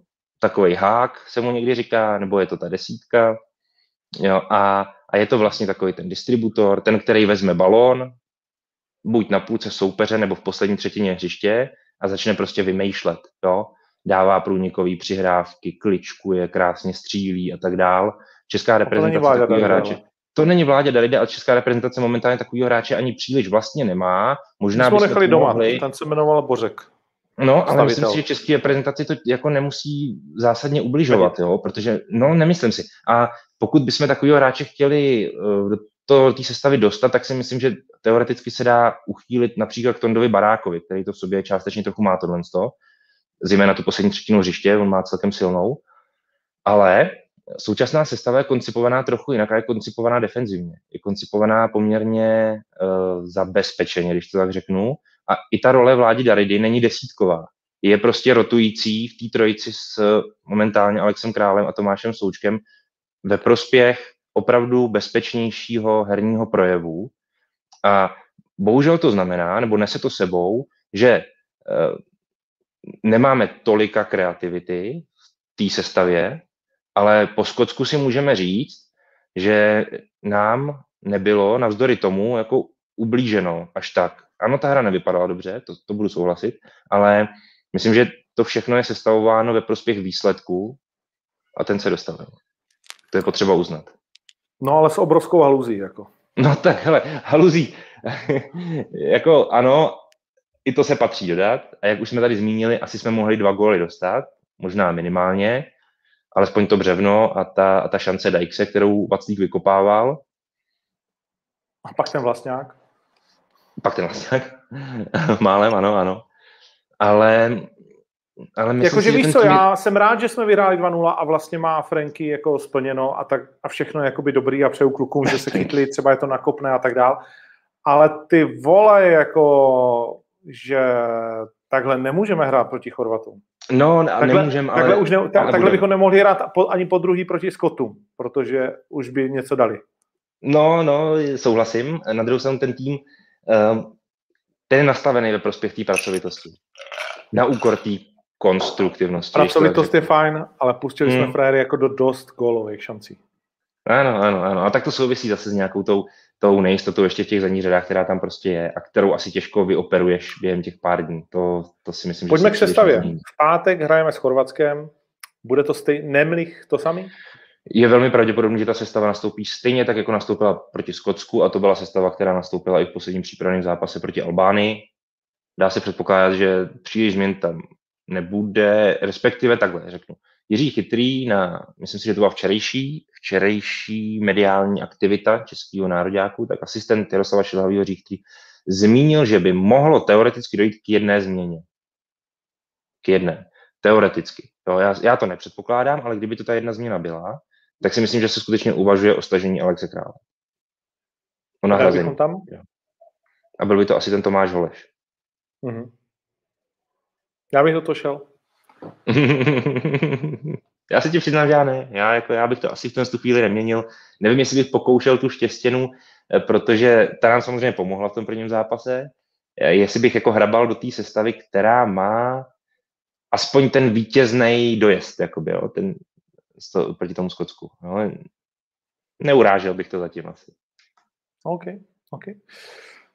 B: takový hák, se mu někdy říká, nebo je to ta desítka. Jo, a, a je to vlastně takový ten distributor, ten, který vezme balón, buď na půlce soupeře, nebo v poslední třetině hřiště a začne prostě vymýšlet. Jo? Dává průnikový přihrávky, kličkuje, krásně střílí a tak dál. Česká reprezentace takový hráče. To není vládě Darida, ale česká reprezentace momentálně takového hráče ani příliš vlastně nemá.
A: Možná jsme nechali doma, mohli... ten se jmenoval Bořek.
B: No, ale myslím si, že české reprezentaci to jako nemusí zásadně ubližovat, jo, protože, no, nemyslím si. A pokud bychom takového hráče chtěli uh, do to té sestavy dostat, tak si myslím, že teoreticky se dá uchýlit například k Tondovi Barákovi, který to v sobě částečně trochu má tohle, zejména tu poslední třetinu hřiště, on má celkem silnou, ale současná sestava je koncipovaná trochu jinak a je koncipovaná defenzivně. Je koncipovaná poměrně uh, zabezpečeně, když to tak řeknu. A i ta role vládi Daridy není desítková. Je prostě rotující v té trojici s momentálně Alexem Králem a Tomášem Součkem ve prospěch opravdu bezpečnějšího herního projevu. A bohužel to znamená, nebo nese to sebou, že uh, nemáme tolika kreativity v té sestavě, ale po Skotsku si můžeme říct, že nám nebylo navzdory tomu jako ublíženo až tak. Ano, ta hra nevypadala dobře, to, to budu souhlasit, ale myslím, že to všechno je sestavováno ve prospěch výsledků a ten se dostavil. To je potřeba uznat.
A: No ale s obrovskou haluzí. Jako.
B: No tak hele, haluzí. jako ano, i to se patří dodat. A jak už jsme tady zmínili, asi jsme mohli dva góly dostat, možná minimálně, alespoň to břevno a ta, a ta šance Dajkse, kterou Vaclík vykopával.
A: A pak ten vlastňák.
B: Pak ten vlastňák. Málem, ano, ano. Ale ale myslím
A: Jakože víš co, tím... já jsem rád, že jsme vyhráli 2-0 a vlastně má Franky jako splněno a, tak, a všechno je jakoby dobrý a přeju klukům, že se chytli, třeba je to nakopne a tak dál. Ale ty vole, jako, že takhle nemůžeme hrát proti Chorvatům.
B: No, takhle, nemůžeme, ale...
A: Takhle, už ne, tak, ale takhle bychom nemohli hrát ani po druhý proti Skotům, protože už by něco dali.
B: No, no, souhlasím. Na druhou stranu ten tým, um, ten je nastavený ve prospěch té pracovitosti. Na úkor té konstruktivnosti.
A: Pracovitost je fajn, ale pustili hmm. jsme frajery jako do dost gólových šancí.
B: Ano, ano, ano. A tak to souvisí zase s nějakou tou, tou nejistotou ještě v těch zadních řadách, která tam prostě je a kterou asi těžko vyoperuješ během těch pár dní. To, to si myslím,
A: Pojďme že k sestavě. V pátek hrajeme s Chorvatskem. Bude to stej... Nemlich to samý?
B: Je velmi pravděpodobné, že ta sestava nastoupí stejně tak, jako nastoupila proti Skotsku a to byla sestava, která nastoupila i v posledním přípravném zápase proti Albánii. Dá se předpokládat, že příliš změn tam nebude, respektive takhle řeknu. Jiří Chytrý na, myslím si, že to byla včerejší, včerejší mediální aktivita Českého nároďáku, tak asistent Jaroslava Šilhavýho Jiří Chytrý zmínil, že by mohlo teoreticky dojít k jedné změně. K jedné. Teoreticky. Jo, já, já to nepředpokládám, ale kdyby to ta jedna změna byla, tak si myslím, že se skutečně uvažuje o stažení Alexe Krále. O nahrazení.
A: tam?
B: A byl by to asi ten Tomáš Holeš.
A: Mm-hmm. Já bych do toho šel.
B: já se ti přiznám, že já ne. Já, jako, já bych to asi v ten chvíli neměnil. Nevím, jestli bych pokoušel tu štěstěnu, eh, protože ta nám samozřejmě pomohla v tom prvním zápase. Eh, jestli bych jako hrabal do té sestavy, která má aspoň ten vítězný dojezd, jakoby, jo, ten, to, proti tomu Skotsku. No, neurážel bych to zatím asi.
A: OK, OK.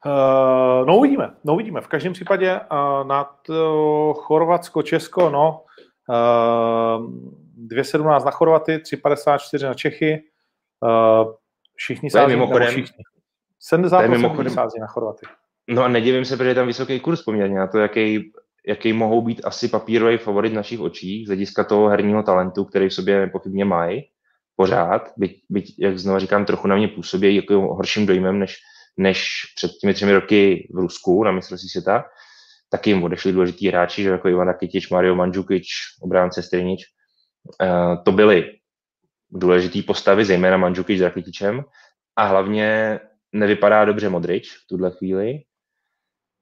A: Uh, no uvidíme, no uvidíme. V každém případě uh, na to Chorvatsko, Česko, no, uh, 2,17 na Chorvaty, 3,54 na Čechy, uh, všichni sází,
B: mimochodem,
A: všichni. 70% sází na Chorvaty.
B: No a nedivím se, protože je tam vysoký kurz poměrně na to, jaký, jaký mohou být asi papírový favorit v našich očích z hlediska toho herního talentu, který v sobě nepochybně mají pořád, byť, byť, jak znovu říkám, trochu na mě působí jako horším dojmem, než, než před těmi třemi roky v Rusku na mistrovství světa, tak jim odešli důležití hráči, že jako Ivan Kytič, Mario Mandžukič, obránce Strinič. Uh, to byly důležité postavy, zejména Mandžukič s Rakitičem a hlavně nevypadá dobře Modrič v tuhle chvíli.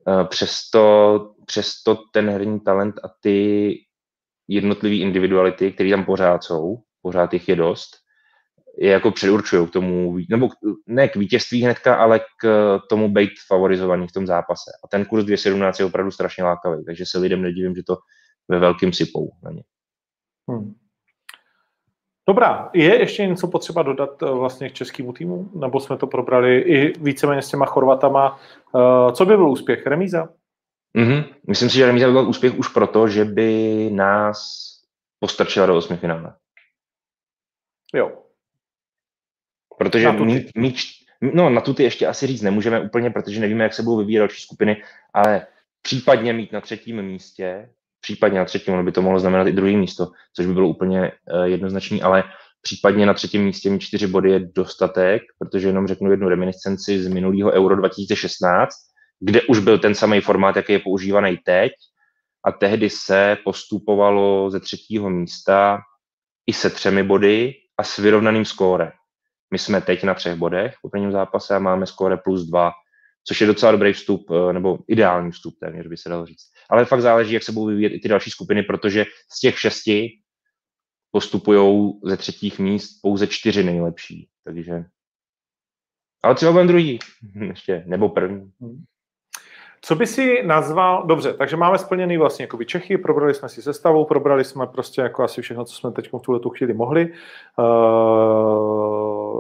B: Uh, přesto, přesto ten herní talent a ty jednotlivé individuality, které tam pořád jsou, pořád jich je dost, je jako předurčují k tomu, nebo ne k vítězství hnedka, ale k tomu být favorizovaný v tom zápase. A ten kurz 2.17 je opravdu strašně lákavý, takže se lidem nedivím, že to ve velkým sypou na ně. Hmm.
A: Dobrá, je ještě něco potřeba dodat eh, vlastně k českému týmu? Nebo jsme to probrali i víceméně s těma Chorvatama? Eh, co by byl úspěch? Remíza?
B: Mm-hmm. Myslím si, že remíza by byl úspěch už proto, že by nás postrčila do osmi finále.
A: Jo,
B: Protože mít, mít, no na tu ty ještě asi říct nemůžeme úplně, protože nevíme, jak se budou vyvíjet další skupiny, ale případně mít na třetím místě, případně na třetím, ono by to mohlo znamenat i druhé místo, což by bylo úplně uh, jednoznačný, ale případně na třetím místě mít čtyři body je dostatek, protože jenom řeknu jednu reminiscenci z minulého Euro 2016, kde už byl ten samý formát, jaký je používaný teď, a tehdy se postupovalo ze třetího místa i se třemi body a s vyrovnaným skóre. My jsme teď na třech bodech po prvním zápase a máme skóre plus dva, což je docela dobrý vstup, eh, nebo ideální vstup téměř by se dalo říct. Ale fakt záleží, jak se budou vyvíjet i ty další skupiny, protože z těch šesti postupují ze třetích míst pouze čtyři nejlepší. Takže ale třeba budeme druhý ještě, nebo první.
A: Co by si nazval, dobře, takže máme splněný vlastně jako Čechy, probrali jsme si sestavu, probrali jsme prostě jako asi všechno, co jsme teď v tuhle tu chvíli mohli. Uh,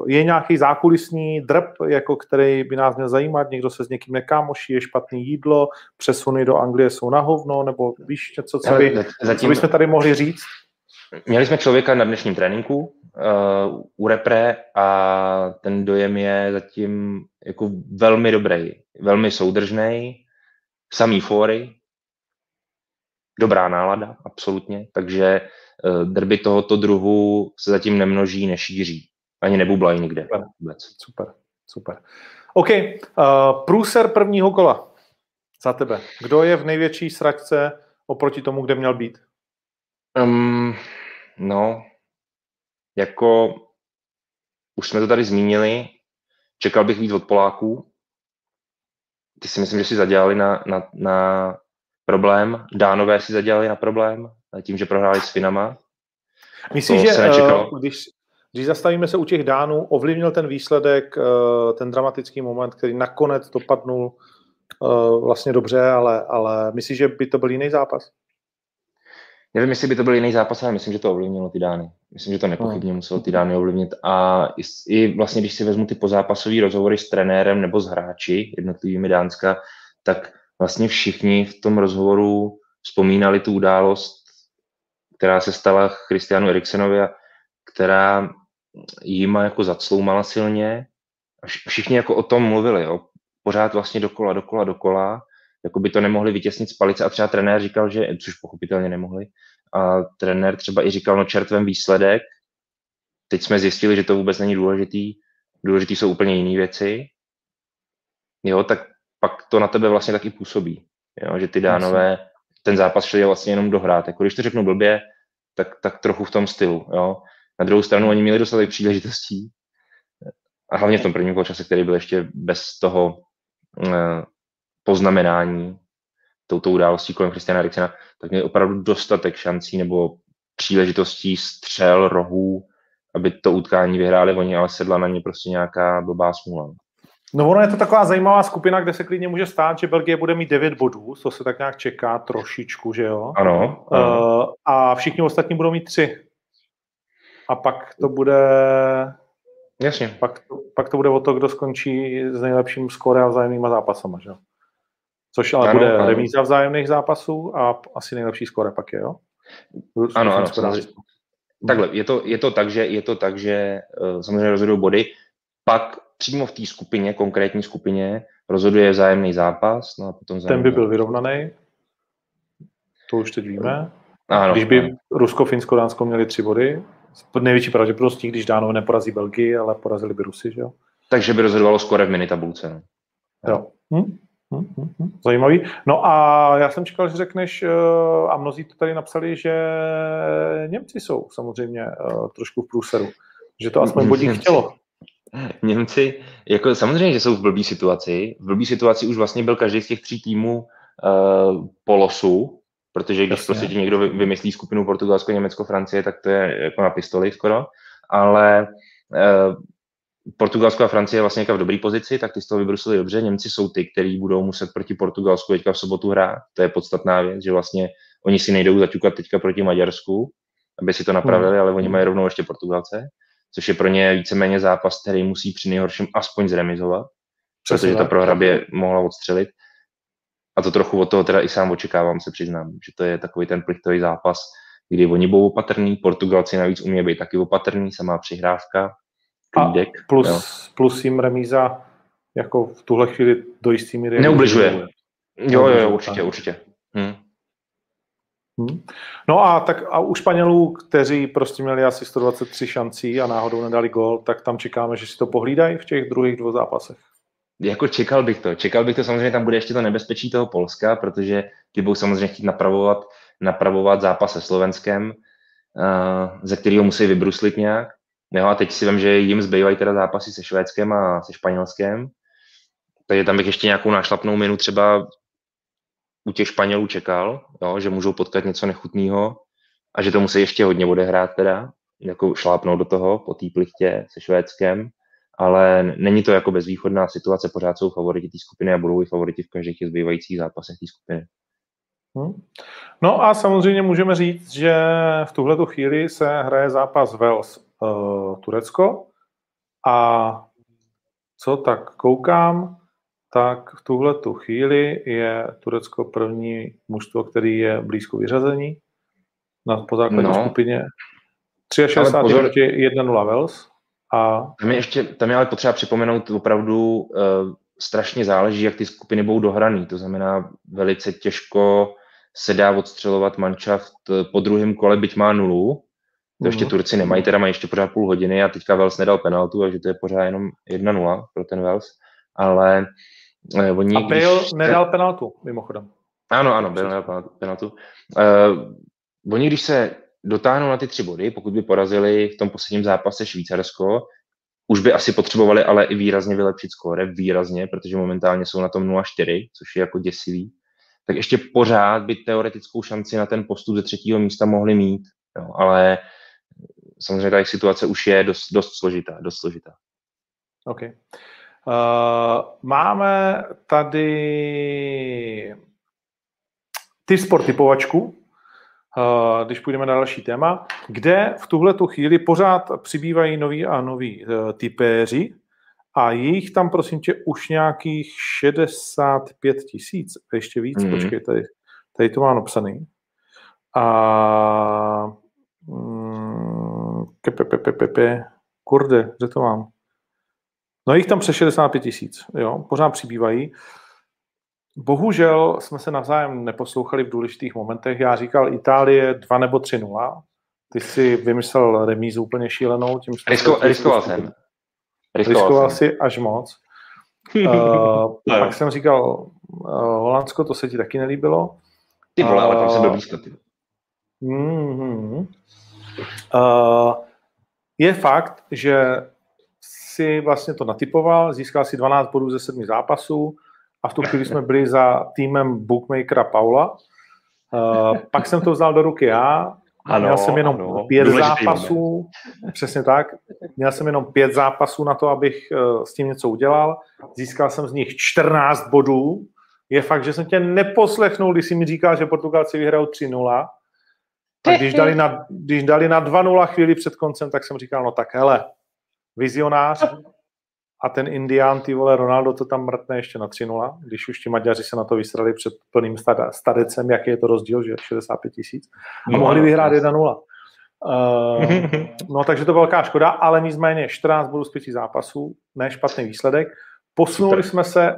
A: je nějaký zákulisní drb, jako který by nás měl zajímat, někdo se s někým nekámoší, je špatný jídlo, přesuny do Anglie jsou na hovno, nebo víš něco, co, by, zatím, co bychom tady mohli říct?
B: Měli jsme člověka na dnešním tréninku uh, u repre a ten dojem je zatím jako velmi dobrý, velmi soudržný samý fóry, dobrá nálada, absolutně, takže uh, derby tohoto druhu se zatím nemnoží, nešíří. Ani nebublají nikde
A: super. vůbec. Super, super. OK, uh, průser prvního kola za tebe. Kdo je v největší sračce oproti tomu, kde měl být?
B: Um, no, jako už jsme to tady zmínili, čekal bych víc od Poláků, ty si myslím, že si zadělali na, na, na problém. Dánové si zadělali na problém tím, že prohráli s Finama.
A: Myslím, že eh, když, když zastavíme se u těch Dánů, ovlivnil ten výsledek, eh, ten dramatický moment, který nakonec dopadnul eh, vlastně dobře, ale, ale myslíš, že by to byl jiný zápas?
B: Nevím, jestli by to byl jiný zápas, ale myslím, že to ovlivnilo ty Dány. Myslím, že to nepochybně hmm. muselo ty Dány ovlivnit. A i, i vlastně, když si vezmu ty pozápasové rozhovory s trenérem nebo s hráči jednotlivými Dánska, tak vlastně všichni v tom rozhovoru vzpomínali tu událost, která se stala Christianu Eriksenovi a která jim jako zacloumala silně. A všichni jako o tom mluvili, jo. pořád vlastně dokola, dokola, dokola jako by to nemohli vytěsnit z palice a třeba trenér říkal, že, což pochopitelně nemohli, a trenér třeba i říkal, no čertvem výsledek, teď jsme zjistili, že to vůbec není důležitý, důležitý jsou úplně jiné věci, jo, tak pak to na tebe vlastně taky působí, jo, že ty dánové ten zápas šli vlastně jenom dohrát, jako když to řeknu blbě, tak, tak trochu v tom stylu, jo. Na druhou stranu oni měli dostatek příležitostí, a hlavně v tom prvním poločase, který byl ještě bez toho eh, poznamenání touto událostí kolem Christiana Eriksena, tak měli opravdu dostatek šancí nebo příležitostí střel, rohů, aby to utkání vyhráli oni, ale sedla na ně prostě nějaká blbá smůla.
A: No ono je to taková zajímavá skupina, kde se klidně může stát, že Belgie bude mít 9 bodů, to se tak nějak čeká trošičku, že jo?
B: Ano.
A: ano. Uh, a všichni ostatní budou mít 3. A pak to bude...
B: Jasně.
A: Pak, pak to bude o to, kdo skončí s nejlepším skórem a vzájemnýma zápasama, že jo? Což ale ano, bude ano. remíza vzájemných zápasů a asi nejlepší skóre pak je, jo?
B: Ano, ano, samozřejmě. Takhle, je to, je to tak, že, je to tak, že uh, samozřejmě rozhodují body, pak přímo v té skupině, konkrétní skupině, rozhoduje vzájemný zápas. No a potom
A: Ten by byl vyrovnaný, to už teď víme. Ano, když by ano. Rusko, Finsko, Dánsko měli tři body, největší pravděpodobností, když Dánové neporazí Belgii, ale porazili by Rusy, že jo?
B: Takže by rozhodovalo skore v minitabulce. No.
A: Jo. Hm? Hm, hm, hm, zajímavý. No a já jsem čekal, že řekneš, eh, a mnozí to tady napsali, že Němci jsou samozřejmě eh, trošku v průseru. Že to aspoň bodík chtělo.
B: Němci, jako samozřejmě, že jsou v blbý situaci. V blbý situaci už vlastně byl každý z těch tří týmů uh, po losu, protože když Jasně. prostě ti někdo vymyslí skupinu Portugalsko, Německo, Francie, tak to je jako na pistoli skoro. Ale uh, Portugalsko a Francie je vlastně v dobré pozici, tak ty z toho vybrusili dobře. Němci jsou ty, kteří budou muset proti Portugalsku teďka v sobotu hrát. To je podstatná věc, že vlastně oni si nejdou zaťukat teďka proti Maďarsku, aby si to napravili, hmm. ale oni mají rovnou ještě Portugalce, což je pro ně víceméně zápas, který musí při nejhorším aspoň zremizovat, protože ta prohra by mohla odstřelit. A to trochu od toho teda i sám očekávám, se přiznám, že to je takový ten plichtový zápas, kdy oni budou opatrní, Portugalci navíc umí být taky opatrní, samá přihrávka,
A: klídek. A plus, plus jim remíza jako v tuhle chvíli do jistý míry
B: neubližuje. Jo, jo, jo určitě, určitě. Hmm.
A: Hmm. No a tak a u Španělů, kteří prostě měli asi 123 šancí a náhodou nedali gol, tak tam čekáme, že si to pohlídají v těch druhých dvou zápasech.
B: Jako čekal bych to. Čekal bych to samozřejmě, tam bude ještě to nebezpečí toho Polska, protože ty budou samozřejmě chtít napravovat, napravovat zápas se Slovenskem, uh, ze kterého musí vybruslit nějak. Jo, a teď si vím, že jim zbývají teda zápasy se Švédskem a se Španělskem. Takže tam bych ještě nějakou nášlapnou minu třeba u těch Španělů čekal, jo, že můžou potkat něco nechutného a že to musí ještě hodně odehrát teda, jako šlápnout do toho po té plichtě se Švédskem, ale není to jako bezvýchodná situace, pořád jsou favoriti té skupiny a budou i favoriti v každých těch zbývajících zápasech té skupiny.
A: Hmm. No a samozřejmě můžeme říct, že v tuhle chvíli se hraje zápas Wales uh, Turecko a co tak koukám, tak v tuhle tu chvíli je Turecko první mužstvo, který je blízko vyřazení na po základní no. skupině. 63 proti 1-0 Wales. A...
B: Tam, je ještě, tam je ale potřeba připomenout opravdu uh, strašně záleží, jak ty skupiny budou dohraný. To znamená, velice těžko se dá odstřelovat manšaft po druhém kole, byť má nulu. To ještě mhm. Turci nemají, teda mají ještě pořád půl hodiny a teďka Wales nedal penaltu, takže to je pořád jenom 1-0 pro ten Wales. Ale
A: Uh, oni, a Bale když... nedal penaltu, mimochodem.
B: Ano, ano, Bale nedal penaltu. Uh, oni, když se dotáhnou na ty tři body, pokud by porazili v tom posledním zápase Švýcarsko, už by asi potřebovali ale i výrazně vylepšit skóre, výrazně, protože momentálně jsou na tom 0-4, což je jako děsivý, tak ještě pořád by teoretickou šanci na ten postup ze třetího místa mohli mít, jo, ale samozřejmě ta situace už je dost, dost složitá, dost složitá.
A: Okay. Uh, máme tady ty sportypovačku, uh, když půjdeme na další téma, kde v tuhle tu chvíli pořád přibývají noví a noví uh, typéři a jich tam, prosím tě, už nějakých 65 tisíc, ještě víc, mm. počkej, tady, tady to mám napsaný. A mm, kurde, kde to mám? No jich tam přes 65 tisíc, jo, pořád přibývají. Bohužel jsme se navzájem neposlouchali v důležitých momentech. Já říkal Itálie 2 nebo 3 0. Ty si vymyslel remízu úplně šílenou. Tím
B: Risko, riskoval jsem.
A: Riskoval, riskoval jsem. si až moc. uh, pak jsem říkal uh, Holandsko, to se ti taky nelíbilo.
B: Ty vole, ale tam jsem byl blízko. Ty.
A: Mm-hmm. Uh, je fakt, že si vlastně to natypoval, získal si 12 bodů ze sedmi zápasů a v tu chvíli jsme byli za týmem bookmakera Paula. Uh, pak jsem to vzal do ruky já, ano, měl jsem jenom ano. pět Důležitý zápasů, moment. přesně tak, měl jsem jenom pět zápasů na to, abych uh, s tím něco udělal. Získal jsem z nich 14 bodů. Je fakt, že jsem tě neposlechnul, když jsi mi říkal, že Portugalci vyhrajou 3-0. A když dali na, když dali na 2-0 chvíli před koncem, tak jsem říkal, no tak hele, vizionář a ten Indián, ty vole, Ronaldo to tam mrtne ještě na 3-0, když už ti Maďaři se na to vysrali před plným stadecem, jaký je to rozdíl, že 65 tisíc. A no, mohli vyhrát 1-0. Uh, eh, no takže to velká škoda, ale nicméně 14 bodů z 5 zápasů, ne špatný výsledek. Posunuli jsme se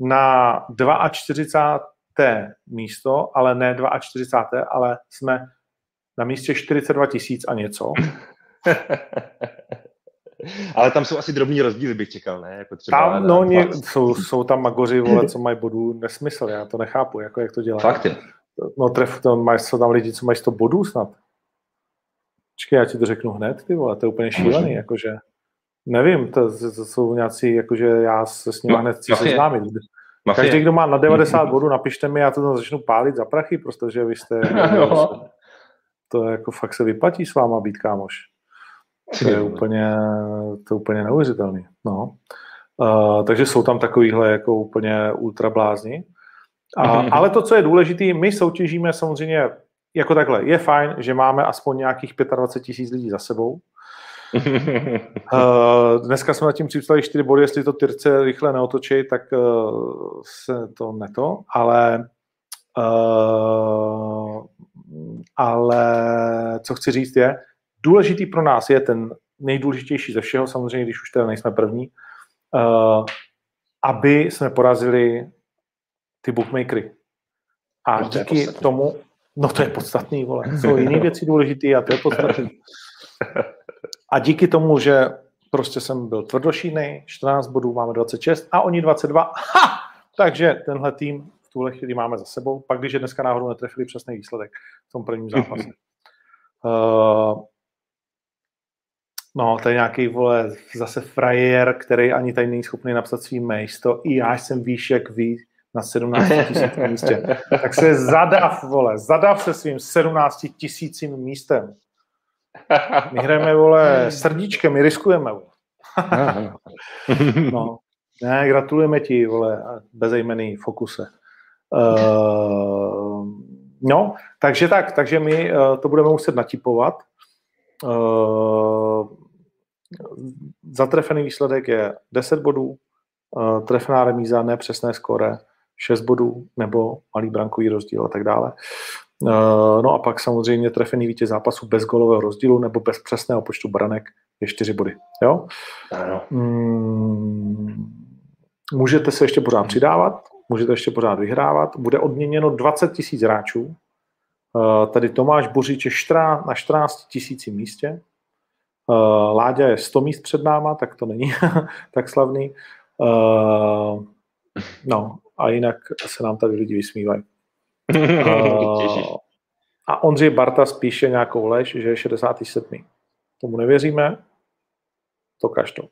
A: na 42. místo, ale ne 42. ale jsme na místě 42 tisíc a něco.
B: Ale tam jsou asi drobní rozdíly, bych čekal, ne? Jako třeba
A: tam, no, ně, jsou, jsou tam magoři, vole, co mají bodů, nesmysl, já to nechápu, jako jak to dělá.
B: Fakt je.
A: No tref, to mají, jsou tam lidi, co mají 100 bodů snad. Počkej, já ti to řeknu hned, ty vole, to je úplně šílený, jakože, nevím, to, to jsou nějací, jakože já se s nimi hned chci seznámit. Každý, kdo má na 90 bodů, napište mi, já to tam začnu pálit za prachy, protože vy jste, to je jako fakt se vyplatí s váma být kámoš. To je úplně, to je úplně neuvěřitelný. No. Uh, takže jsou tam takovýhle jako úplně ultra blázni. A, ale to, co je důležité, my soutěžíme samozřejmě jako takhle. Je fajn, že máme aspoň nějakých 25 tisíc lidí za sebou. Uh, dneska jsme na tím připsali 4 body, jestli to Tyrce rychle neotočí, tak uh, se to neto, ale uh, ale co chci říct je, Důležitý pro nás je ten nejdůležitější ze všeho, samozřejmě, když už teda nejsme první, uh, aby jsme porazili ty bookmakery. A
B: No to
A: díky tomu, no to je podstatný, vole. Jsou jiné věci důležité a to je podstatný. A díky tomu, že prostě jsem byl tvrdošínej, 14 bodů, máme 26 a oni 22. Ha! Takže tenhle tým v tuhle chvíli máme za sebou. Pak, když je dneska náhodou netrefili přesný výsledek v tom prvním zápase. Uh, no, to je nějaký, vole, zase frajer, který ani tady není schopný napsat svý místo. I já jsem výš jak ví na 17 tisíc místě. Tak se zadav, vole, zadav se svým 17 tisícím místem. My hrajeme, vole, srdíčkem, my riskujeme, vole. No, ne, gratulujeme ti, vole, bezejmený fokuse. Uh, no, takže tak, takže my uh, to budeme muset natipovat. Uh, zatrefený výsledek je 10 bodů, uh, trefná remíza, nepřesné skóre, 6 bodů nebo malý brankový rozdíl a tak dále. Uh, no a pak samozřejmě trefený vítěz zápasu bez golového rozdílu nebo bez přesného počtu branek je 4 body. Jo?
B: Ano.
A: Mm, můžete se ještě pořád přidávat, můžete ještě pořád vyhrávat. Bude odměněno 20 tisíc hráčů. Uh, tady Tomáš Boříč je 14, na 14 tisícím místě. Uh, Láďa je 100 míst před náma, tak to není tak slavný. Uh, no a jinak se nám tady lidi vysmívají. Uh, a Ondřej Barta spíše nějakou lež, že je 67. Tomu nevěříme, to kaž to.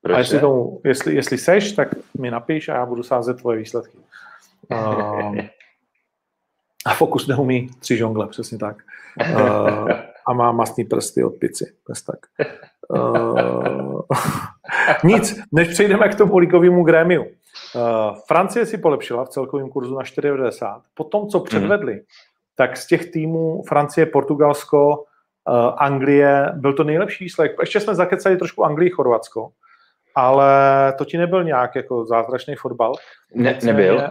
B: Proč
A: a jestli, tomu, jestli, jestli seš, tak mi napiš a já budu sázet tvoje výsledky. Uh, a Fokus neumí tři žongle, přesně tak. Uh, a má mastný prsty od pici. Bez tak. Uh, nic, než přejdeme k tomu ligovému grémiu. Uh, Francie si polepšila v celkovém kurzu na 4,90. Po tom, co předvedli, tak z těch týmů Francie, Portugalsko, uh, Anglie, byl to nejlepší výsledek. Ještě jsme zakecali trošku Anglii, Chorvatsko, ale to ti nebyl nějak jako zázračný fotbal.
B: Ne, nebyl.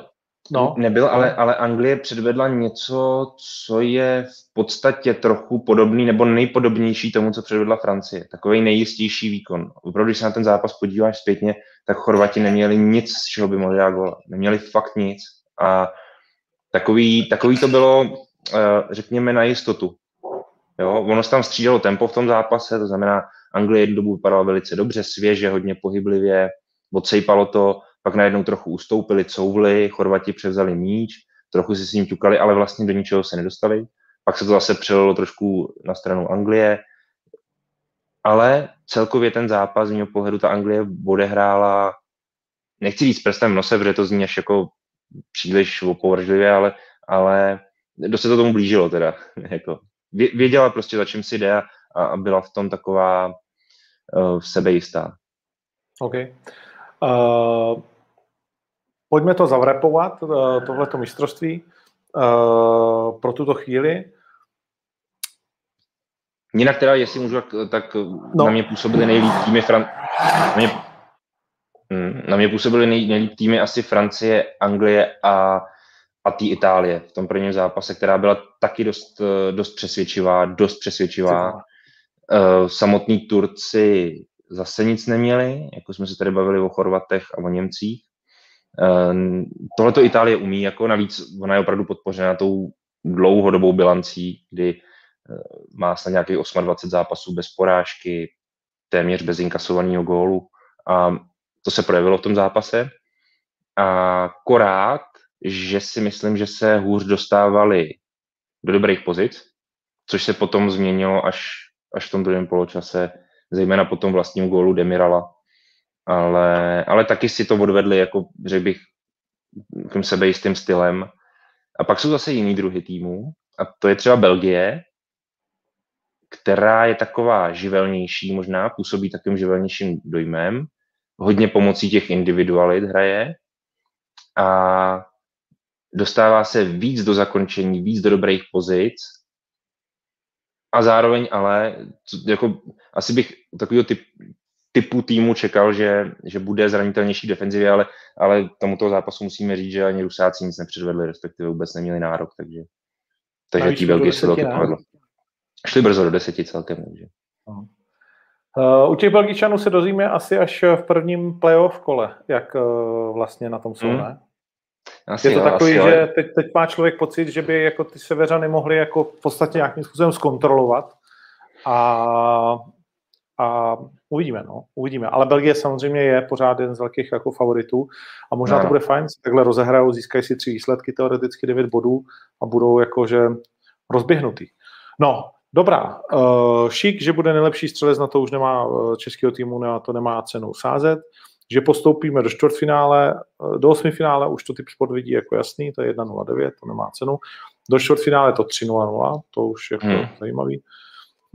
A: No,
B: Nebyl, ale, ale Anglie předvedla něco, co je v podstatě trochu podobný nebo nejpodobnější tomu, co předvedla Francie. Takový nejistější výkon. Opravdu, když se na ten zápas podíváš zpětně, tak Chorvati neměli nic, z čeho by mohli dát gola. Neměli fakt nic. A takový, takový to bylo, eh, řekněme, na jistotu. Jo, ono se tam střídalo tempo v tom zápase, to znamená, Anglie jednu dobu vypadala velice dobře, svěže, hodně pohyblivě, odsejpalo to, pak najednou trochu ustoupili, couvli, Chorvati převzali míč, trochu si s ním ťukali, ale vlastně do ničeho se nedostali. Pak se to zase přelilo trošku na stranu Anglie, ale celkově ten zápas z mého pohledu ta Anglie odehrála, nechci říct prstem v nose, protože to zní až jako příliš opovržlivě, ale, ale dost se to tomu blížilo teda. jako, vě- věděla prostě, za čím si jde a, a byla v tom taková uh, sebejistá.
A: OK. Uh, pojďme to zavrepovat, uh, tohleto mistrovství uh, pro tuto chvíli.
B: Jinak teda, jestli můžu, tak, tak
A: No.
B: na mě působily nejlíp týmy Fran... na, mě... Mm, na mě působily nej, nejlíp týmy asi Francie, Anglie a, a tý Itálie v tom prvním zápase, která byla taky dost, eh, dost přesvědčivá, dost přesvědčivá. Samotní Turci zase nic neměli, jako jsme se tady bavili o Chorvatech a o Němcích. Uh, Tohle to Itálie umí, jako navíc ona je opravdu podpořena tou dlouhodobou bilancí, kdy má snad nějakých 28 zápasů bez porážky, téměř bez inkasovaného gólu. A to se projevilo v tom zápase. A korát, že si myslím, že se hůř dostávali do dobrých pozic, což se potom změnilo až, až v tom druhém poločase, zejména po tom vlastním gólu Demirala. Ale, ale taky si to odvedli, jako řekl bych, tím sebejistým stylem. A pak jsou zase jiný druhy týmů, a to je třeba Belgie, která je taková živelnější, možná působí takovým živelnějším dojmem, hodně pomocí těch individualit hraje. A dostává se víc do zakončení, víc do dobrých pozic. A zároveň ale, jako, asi bych takového typ, typu týmu čekal, že, že bude zranitelnější defenzivě, ale, ale tomuto zápasu musíme říct, že ani Rusáci nic nepředvedli, respektive vůbec neměli nárok, takže, takže
A: do
B: Belgii se to povedlo. Šli brzo do deseti celkem, takže.
A: Uh, u těch Belgičanů se dozvíme asi až v prvním playoff kole, jak uh, vlastně na tom jsou,
B: Hmm.
A: ne? Asi je to jo, takový, že teď, teď má člověk pocit, že by jako ty severany mohli jako v podstatě nějakým způsobem zkontrolovat a, a uvidíme, no, uvidíme. Ale Belgie samozřejmě je pořád jeden z velkých jako favoritů a možná no. to bude fajn, takhle rozehrajou, získají si tři výsledky, teoreticky devět bodů a budou jakože rozběhnutý. No, dobrá. Uh, šik, že bude nejlepší střelec, na to už nemá uh, českého týmu, na to nemá cenu sázet že postoupíme do čtvrtfinále, eh, do osmifinále už to typ sport vidí jako jasný, to je 1.09, to nemá cenu. Do čtvrtfinále to 3.00, to už je jako hmm. zajímavý.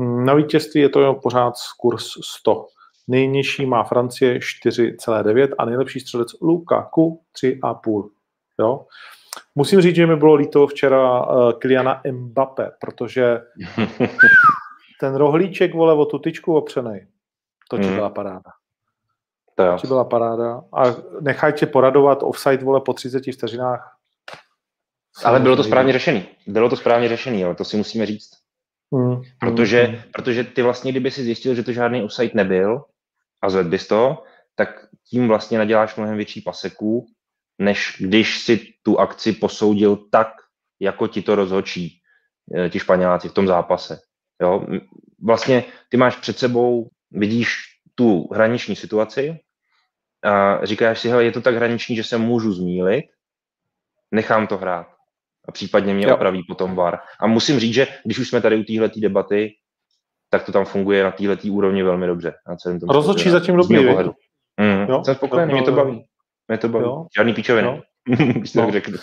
A: Hm, na vítězství je to pořád kurz 100. Nejnižší má Francie 4,9 a nejlepší střelec Lukaku 3,5. Jo? Musím říct, že mi bylo líto včera uh, Kyliana Mbappe, protože ten rohlíček, vole, o tu tyčku opřenej, to hmm. byla paráda. To jo. byla paráda. A nechajte poradovat offside, vole, po 30 vteřinách.
B: Ale bylo to správně řešený. Bylo to správně řešený, ale to si musíme říct. Hmm. Protože, hmm. protože ty vlastně, kdyby si zjistil, že to žádný offside nebyl a zvedl bys to, tak tím vlastně naděláš mnohem větší paseku, než když si tu akci posoudil tak, jako ti to rozhočí eh, ti Španěláci v tom zápase. Jo? Vlastně ty máš před sebou, vidíš tu hraniční situaci, a říkáš si, hele, je to tak hraniční, že se můžu zmílit, nechám to hrát. A případně mě jo. opraví potom VAR. A musím říct, že když už jsme tady u téhle debaty, tak to tam funguje na této úrovni velmi dobře. Na
A: celém tom Rozhodčí zatím dobrý,
B: mm, jo? Jsem spokojený, mě to baví. Mě to baví. Jo? Žádný píčoviny, když no. tak řeknu.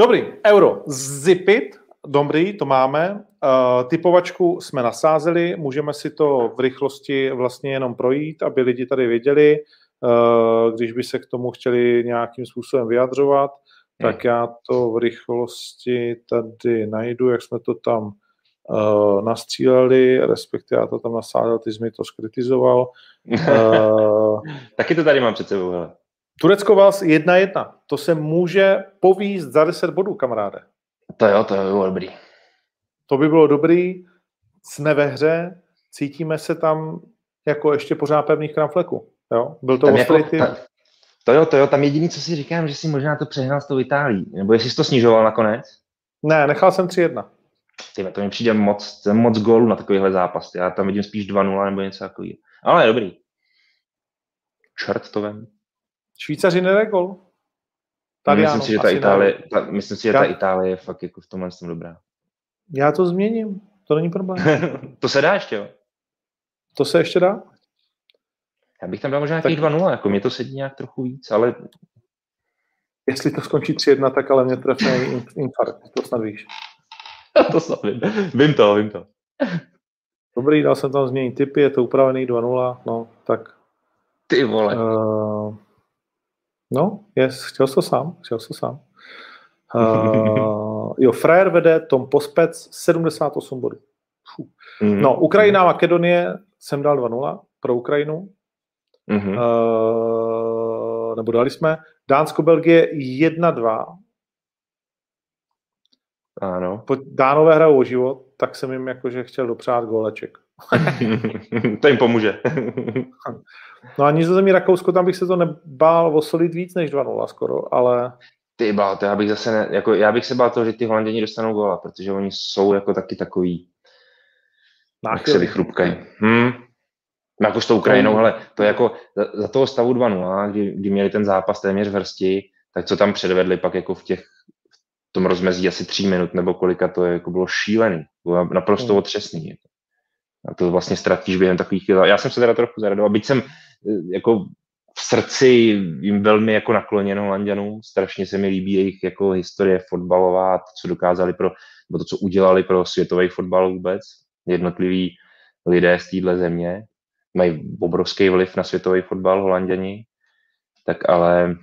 A: Dobrý, euro. Zipit, dobrý, to máme. Uh, typovačku jsme nasázeli, můžeme si to v rychlosti vlastně jenom projít, aby lidi tady věděli. Eh, když by se k tomu chtěli nějakým způsobem vyjadřovat, tak já to v rychlosti tady najdu, jak jsme to tam uh, nastříleli, respektive já to tam nasázel, ty jsi mi to skritizoval.
B: Uh, Taky to tady mám před sebou, hele.
A: Turecko vás 1-1. To se může povíst za 10 bodů, kamaráde.
B: To jo, to je bylo dobrý.
A: To by bylo dobrý. Jsme ve hře, cítíme se tam jako ještě pořád pevných kramfleků. Jo? Byl to jako, ta,
B: to jo, to jo, tam jediný, co si říkám, že si možná to přehnal s tou Itálií. Nebo jestli jsi to snižoval nakonec?
A: Ne, nechal jsem 3-1.
B: Tyme, to mi přijde moc, moc gólů na takovýhle zápas. Já tam vidím spíš 2-0 nebo něco takového. Ale dobrý. Čert to vem.
A: Švýcaři nedá gol.
B: Myslím si, že ta Itálie, ta, myslím si, že ta Itálie je fakt jako v tomhle jsem dobrá.
A: Já to změním, to není problém.
B: to se dá ještě, jo?
A: To se ještě dá?
B: Já bych tam dal možná nějakých 2-0, jako mě to sedí nějak trochu víc, ale...
A: Jestli to skončí 3-1, tak ale mě trefne infarkt, to snad víš.
B: to snad vím. Vím to, vím to.
A: Dobrý, dal jsem tam změnit typy, je to upravený 2-0, no, tak...
B: Ty vole. Uh,
A: no, yes, chtěl jsi to sám, chtěl jsi to sám. Uh, jo, Frajer vede Tom Pospec 78 bodů. Mm. No, Ukrajina, Makedonie jsem dal 2-0 pro Ukrajinu. Mm-hmm. Uh, nebo dali jsme Dánsko-Belgie 1-2.
B: Ano.
A: Dánové hrajou o život, tak jsem jim jakože chtěl dopřát góleček.
B: to jim pomůže.
A: no a Nizozemí Rakousko, tam bych se to nebál osolit víc než 2-0 skoro, ale...
B: Ty bál, to já bych zase ne, jako, já bych se bál toho, že ty Holanděni dostanou góla, protože oni jsou jako taky takový, Náchylný. jak se vychrupkají. Hmm. No, jako s tou Ukrajinou, ale to je jako za, za toho stavu 2-0, kdy, kdy měli ten zápas téměř v hrsti, tak co tam předvedli pak jako v těch v tom rozmezí asi tří minut nebo kolika to je, jako bylo šílený, bylo naprosto hmm. otřesný. Jako. A to vlastně ztratíš během takových chvíli. Já jsem se teda trochu zaradoval, byť jsem eh, jako v srdci jim velmi jako nakloněn Holanděnům, strašně se mi líbí jejich jako historie fotbalová, to, co dokázali pro, nebo to, co udělali pro světový fotbal vůbec, jednotliví lidé z téhle země, mají obrovský vliv na světový fotbal holanděni, tak ale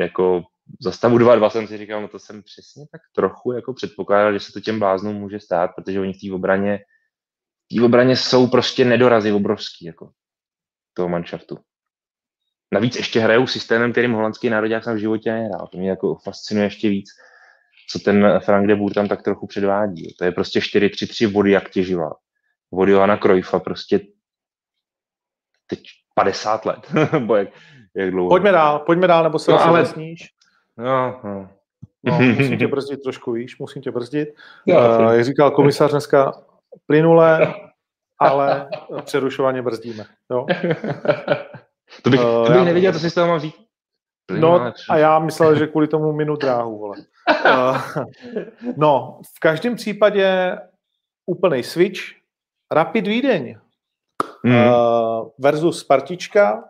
B: jako za stavu 2-2 jsem si říkal, no to jsem přesně tak trochu jako předpokládal, že se to těm bláznům může stát, protože oni v té obraně, v obraně jsou prostě nedorazy obrovský, jako toho manšaftu. Navíc ještě hrajou systémem, kterým holandský národák jsem v životě nehrál. To mě jako fascinuje ještě víc, co ten Frank de Boer tam tak trochu předvádí. To je prostě 4-3-3 vody jak těživa. Vody Johana Krojfa prostě teď 50 let, bo jak, jak dlouho.
A: Pojďme dál, pojďme dál, nebo se no, ale, sníš.
B: No, no.
A: No, musím tě brzdit trošku, víš, musím tě brzdit. Uh, jak říkal komisař dneska, plynule, ale přerušovaně brzdíme. Jo?
B: to bych,
A: Eh,
B: to bych
A: já-
B: nevěděl, co si z toho mám vzít.
A: No a já myslel, že kvůli tomu minu dráhu, vole. Uh, no, v každém případě úplný switch. Rapid Vídeň
B: Hmm.
A: uh, versus Spartička.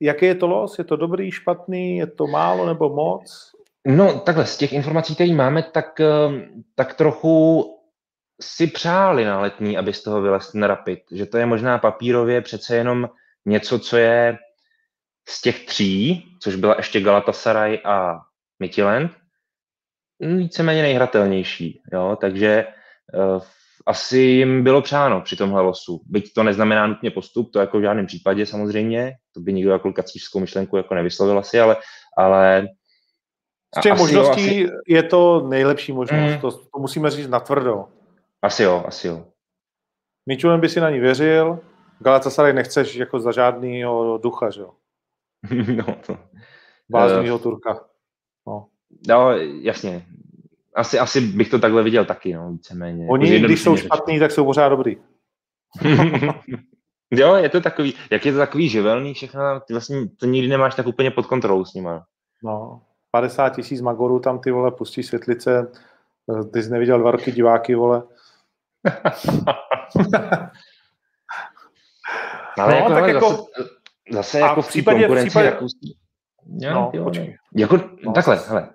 A: Jaký je to los? Je to dobrý, špatný? Je to málo nebo moc?
B: No, takhle, z těch informací, které máme, tak, ehm, tak trochu si přáli na letní, aby z toho vylez ten Rapid. Že to je možná papírově přece jenom něco, co je z těch tří, což byla ještě Galatasaray a mm, víceméně nejhratelnější. Jo? Takže uh, asi jim bylo přáno při tomhle losu. Byť to neznamená nutně postup, to jako v žádném případě samozřejmě, to by nikdo jako kacířskou myšlenku jako nevyslovil asi, ale, ale
A: Z těch
B: asi jo,
A: možností
B: asi,
A: je to nejlepší možnost.
B: Mm.
A: To, to musíme říct natvrdo.
B: asi jo, asi jo.
A: Mičulem by si na ní věřil, Galatasaray nechceš jako za žádnýho ducha, že jo?
B: no, to,
A: Bláznýho Turka. No.
B: no, jasně. Asi, asi bych to takhle viděl taky, no, víceméně.
A: Oni,
B: Jako
A: když jsou špatní, tak jsou pořád dobrý.
B: jo, je to takový, jak je to takový živelný všechno, ty vlastně to nikdy nemáš tak úplně pod kontrolou s nima.
A: No, 50 tisíc magorů tam ty vole pustí světlice, ty jsi neviděl dva roky diváky, vole.
B: Ale
A: No,
B: jako,
A: tak
B: hele,
A: jako-
B: zase, zase jako
A: v případě- v případě-
B: rakouský. Jo,
A: No,
B: jo,
A: počkej.
B: Jako,
A: No.
B: takhle, hele.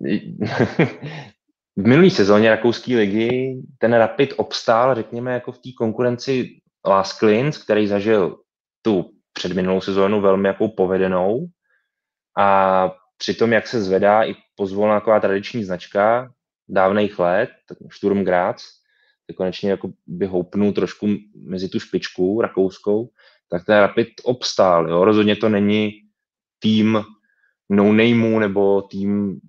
B: v minulý sezóně rakouské ligy ten Rapid obstál, řekněme, jako v té konkurenci Last Klins, který zažil tu předminulou sezónu velmi jako povedenou a při tom, jak se zvedá i pozvolná taková tradiční značka dávných let, Sturm Graz, tak konečně jako by houpnul trošku mezi tu špičku rakouskou, tak ten Rapid obstál. Jo? Rozhodně to není tým no nameů nebo tým,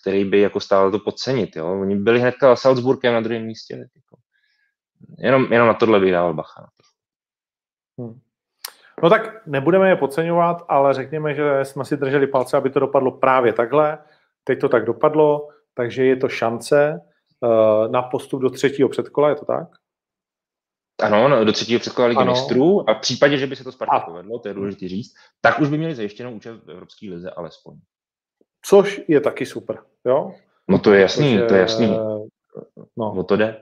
B: který by jako stál to podcenit. Jo? Oni byli hnedka Salzburgem na druhém místě. tak Jako. Jenom, jenom na tohle bych dával bacha.
A: No tak nebudeme je podceňovat, ale řekněme, že jsme si drželi palce, aby to dopadlo právě takhle. Teď to tak dopadlo, takže je to šance uh, na postup do třetího předkola, je to tak?
B: Ano, no, do třetího předkola ligy mistrů a v případě, že by se to Spartě
A: A-
B: povedlo, to je důležité říct, tak už by měli zajištěnou účast v Evropské lize alespoň.
A: Což je taky super, jo?
B: No to je jasný,
A: Protože,
B: to je jasný.
A: No,
B: O to jde.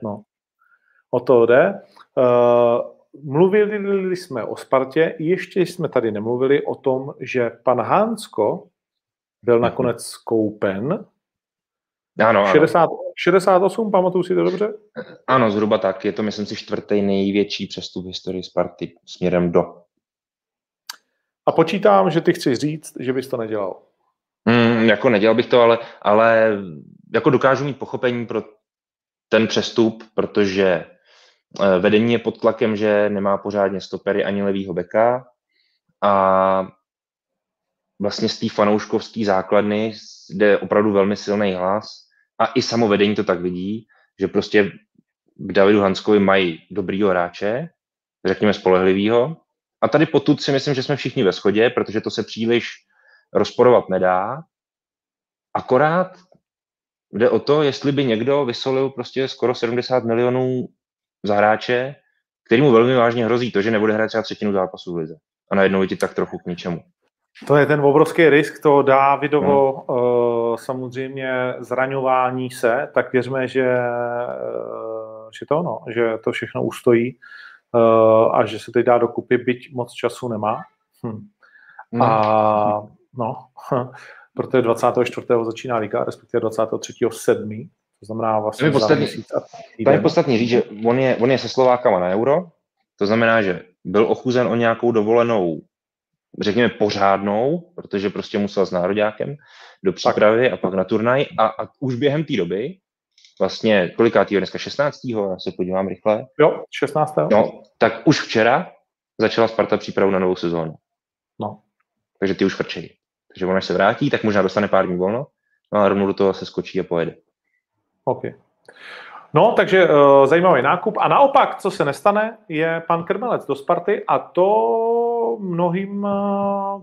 A: o to jde. Uh, mluvili jsme o Spartě, ještě jsme tady nemluvili o tom, že pan Hánsko byl nakonec koupen.
B: Ano, ano.
A: 60, 68, pamatuju si to dobře?
B: ano, zhruba tak. Je to, myslím si, čtvrtý největší přestup v historii Sparty směrem do.
A: A počítám, že ty chci říct, že bys to nedělal.
B: Mm, jako nedělal bych to, ale, ale jako dokážu mít pochopení pro ten přestup, protože eh, vedení je pod tlakem, že nemá pořádně stopery ani levýho beka a vlastně z té fanouškovské základny jde opravdu velmi silný hlas a i samo vedení to tak vidí, že prostě k Davidu Hanskovi mají dobrýho hráče, řekněme spolehlivýho. A tady potud si myslím, že jsme všichni ve shodě, protože to se příliš rozporovat nedá. Akorát jde o to, jestli by někdo vysolil prostě skoro 70 milionů za hráče, který mu velmi vážně hrozí to, že nebude hrát třeba třetinu zápasů v lize. A najednou je ti tak trochu k ničemu.
A: To je ten obrovský risk, to Dávidovo no. uh, samozřejmě zraňování se, tak věřme, že, uh, že to no, že to všechno ustojí uh, a že se teď dá dokupy, byť moc času nemá. Hm.
B: No.
A: A no, protože 24. začíná liga, respektive 23. 7. To znamená vlastně
B: To je
A: za
B: podstatný.
A: měsíc a
B: Tam je podstatně říct, že on je, on je se Slovákama na euro, to znamená, že byl ochuzen o nějakou dovolenou, řekněme pořádnou, protože prostě musel s nároďákem do přípravy a pak na turnaj a, a už během té doby, vlastně kolikátýho dneska 16. já se podívám rychle,
A: Jo, 16.
B: no, tak už včera začala Sparta přípravu na novou sezónu.
A: No.
B: Takže ty už frčejí. Takže on až se vrátí, tak možná dostane pár dní volno, no a rovnou do toho se skočí a pojede.
A: OK. No, takže uh, zajímavý nákup. A naopak, co se nestane, je pan Krmelec do Sparty a to mnohým uh,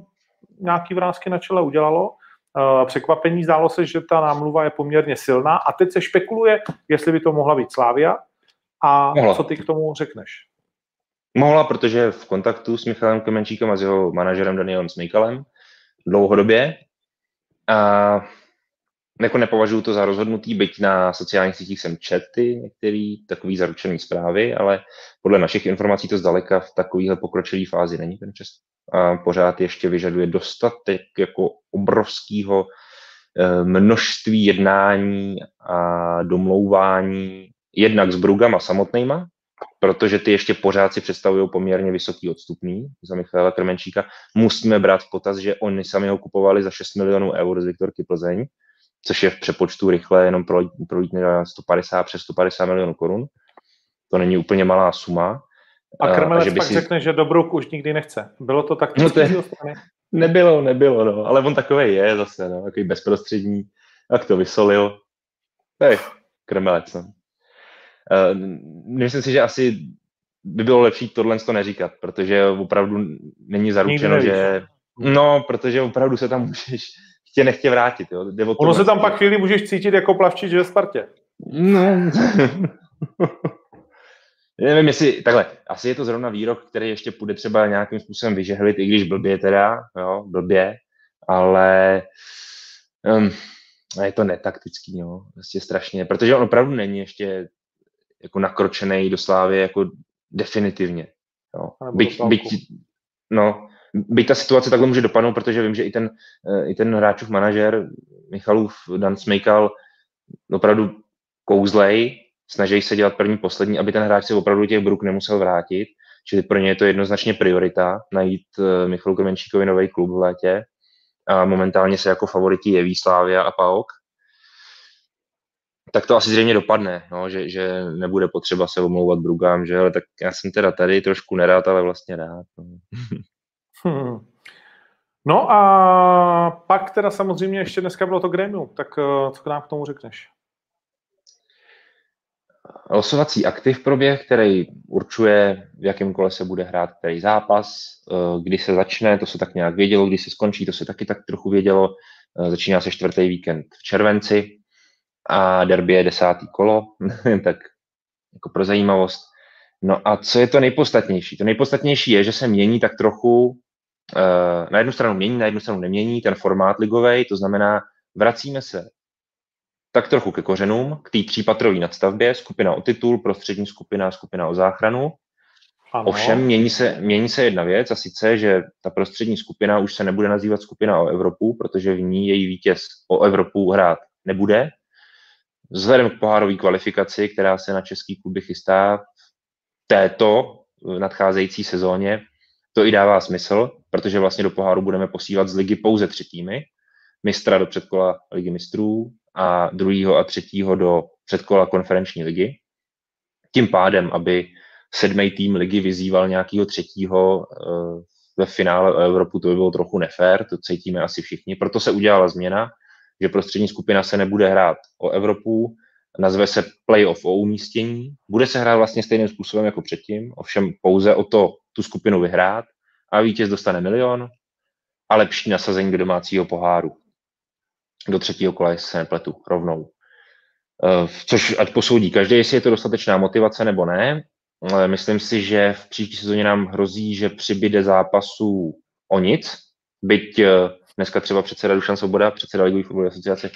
A: nějaký vrázky na čele udělalo. uh, překvapení. Zdálo se, že ta námluva je poměrně silná a teď se špekuluje, jestli by to mohla být Slávia. A mohla. co ty k tomu řekneš?
B: Mohla, protože v kontaktu s Michalem Kemenčíkem a s jeho manažerem Danielem Smejkalem dlouhodobě. A jako nepovažuji to za rozhodnutý, byť na sociálních sítích jsem čet ty některý takový zaručený zprávy, ale podle našich informací to zdaleka v takovéhle pokročilé fázi není ten čas. A pořád ještě vyžaduje dostatek jako obrovského eh, množství jednání a domlouvání jednak s Brugama samotnýma, protože ty ještě pořád si představují poměrně vysoký odstupný za Michaela Krmenčíka. Musíme brát v potaz, že oni sami ho kupovali za 6 milionů eur z Viktorky Plzeň, což je v přepočtu rychle jenom pro, pro 150 přes 150 milionů korun. To není úplně malá suma.
A: A Krmelec a pak si... řekne, že Dobruk už nikdy nechce. Bylo to tak no to je...
B: Nebylo, nebylo, no. ale on takový je zase, no, takový bezprostřední, jak to vysolil. Hej, Krmelec, no. Uh, myslím si, že asi by bylo lepší tohle to neříkat, protože opravdu není zaručeno, že... No, protože opravdu se tam můžeš chtě nechtě vrátit. Jo.
A: Jde o ono se tam pak chvíli můžeš cítit jako plavčič ve Spartě.
B: No. Nevím, jestli, takhle, asi je to zrovna výrok, který ještě půjde třeba nějakým způsobem vyžehlit, i když blbě teda, jo, blbě, ale um, je to netaktický, jo, vlastně strašně, protože on opravdu není ještě jako nakročený do slávy jako definitivně. Jo. Byť, byť, no, byť ta situace takhle může dopadnout, protože vím, že i ten, eh, i ten hráčův manažer Michalův Dan Smejkal opravdu kouzlej, snaží se dělat první, poslední, aby ten hráč se opravdu těch bruk nemusel vrátit, čili pro ně je to jednoznačně priorita najít eh, Michalu Kremenčíkovi nový klub v létě a momentálně se jako favoriti jeví Slávia a PAOK, tak to asi zřejmě dopadne, no, že, že nebude potřeba se omlouvat Brugám, že ale tak já jsem teda tady trošku nerád, ale vlastně rád. No.
A: Hmm. No a pak teda samozřejmě ještě dneska bylo to grémium, tak eh, co nám k tomu řekneš?
B: Losovací aktiv proběh, který určuje, v jakém kole se bude hrát který zápas, eh, kdy se začne, to se tak nějak vědělo, kdy se skončí, to se taky tak trochu vědělo. Eh, začíná se čtvrtý víkend v červenci a derby je desátý kolo, tak jako pro zajímavost. No a co je to nejpodstatnější? To nejpodstatnější je, že se mění tak trochu Eh, na jednu stranu mění, na jednu stranu nemění ten formát ligový, to znamená, vracíme se tak trochu ke kořenům, k té třípatrové nadstavbě, skupina o titul, prostřední skupina, skupina o záchranu. Ano. Ovšem mění se, mění se jedna věc, a sice, že ta prostřední skupina už se nebude nazývat skupina o Evropu, protože v ní její vítěz o Evropu hrát nebude. Vzhledem k pohárové kvalifikaci, která se na český kluby chystá v této nadcházející sezóně, to i dává smysl, protože vlastně do poháru budeme posílat z ligy pouze tři týmy. Mistra do předkola ligy mistrů a druhého a třetího do předkola konferenční ligy. Tím pádem, aby sedmý tým ligy vyzýval nějakého třetího eh, ve finále Evropu, to by bylo trochu nefér, to cítíme asi všichni. Proto se udělala změna, že prostřední skupina se nebude hrát o Evropu, nazve se playoff o umístění. Bude se hrát vlastně stejným způsobem jako předtím, ovšem pouze o to tu skupinu vyhrát a vítěz dostane milion a lepší nasazení do domácího poháru. Do třetího kola, se nepletu, rovnou. Eh, což ať posoudí každý, jestli je to dostatečná motivace nebo ne. Myslím si, že v příští sezóně nám hrozí, že přibyde zápasů o nic, byť eh, dneska třeba předseda Dušan Svoboda, předseda Ligové fotbalové asociace,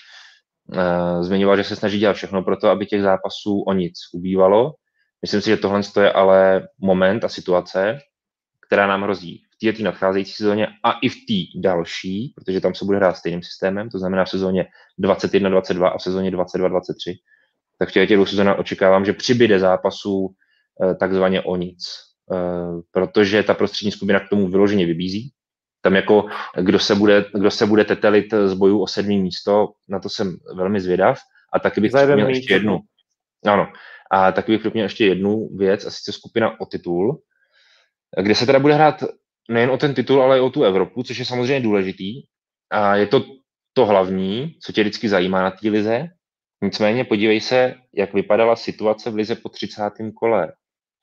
B: eh, zmiňoval, že se snaží dělat všechno pro to, aby těch zápasů o nic ubývalo. Myslím si, že tohle je ale moment a situace, která nám hrozí v této nadcházející sezóně a i v té další, protože tam se bude hrát stejným systémem, to znamená v sezóně 21-22 a v sezóně 22-23, tak v těchto dvou sezónách očekávám, že přibyde zápasů eh, takzvaně o nic, eh, protože ta prostřední skupina k tomu vyloženě vybízí. Tam jako, kdo se bude, kdo se bude tetelit z bojů o sedmý místo, na to jsem velmi zvědav. A taky bych měl ještě jednu. Ano. A taky bych měl ještě jednu věc, a sice skupina o titul, kde se teda bude hrát nejen o ten titul, ale i o tu Evropu, což je samozřejmě důležitý. A je to to hlavní, co tě vždycky zajímá na té lize. Nicméně podívej se, jak vypadala situace v lize po 30. kole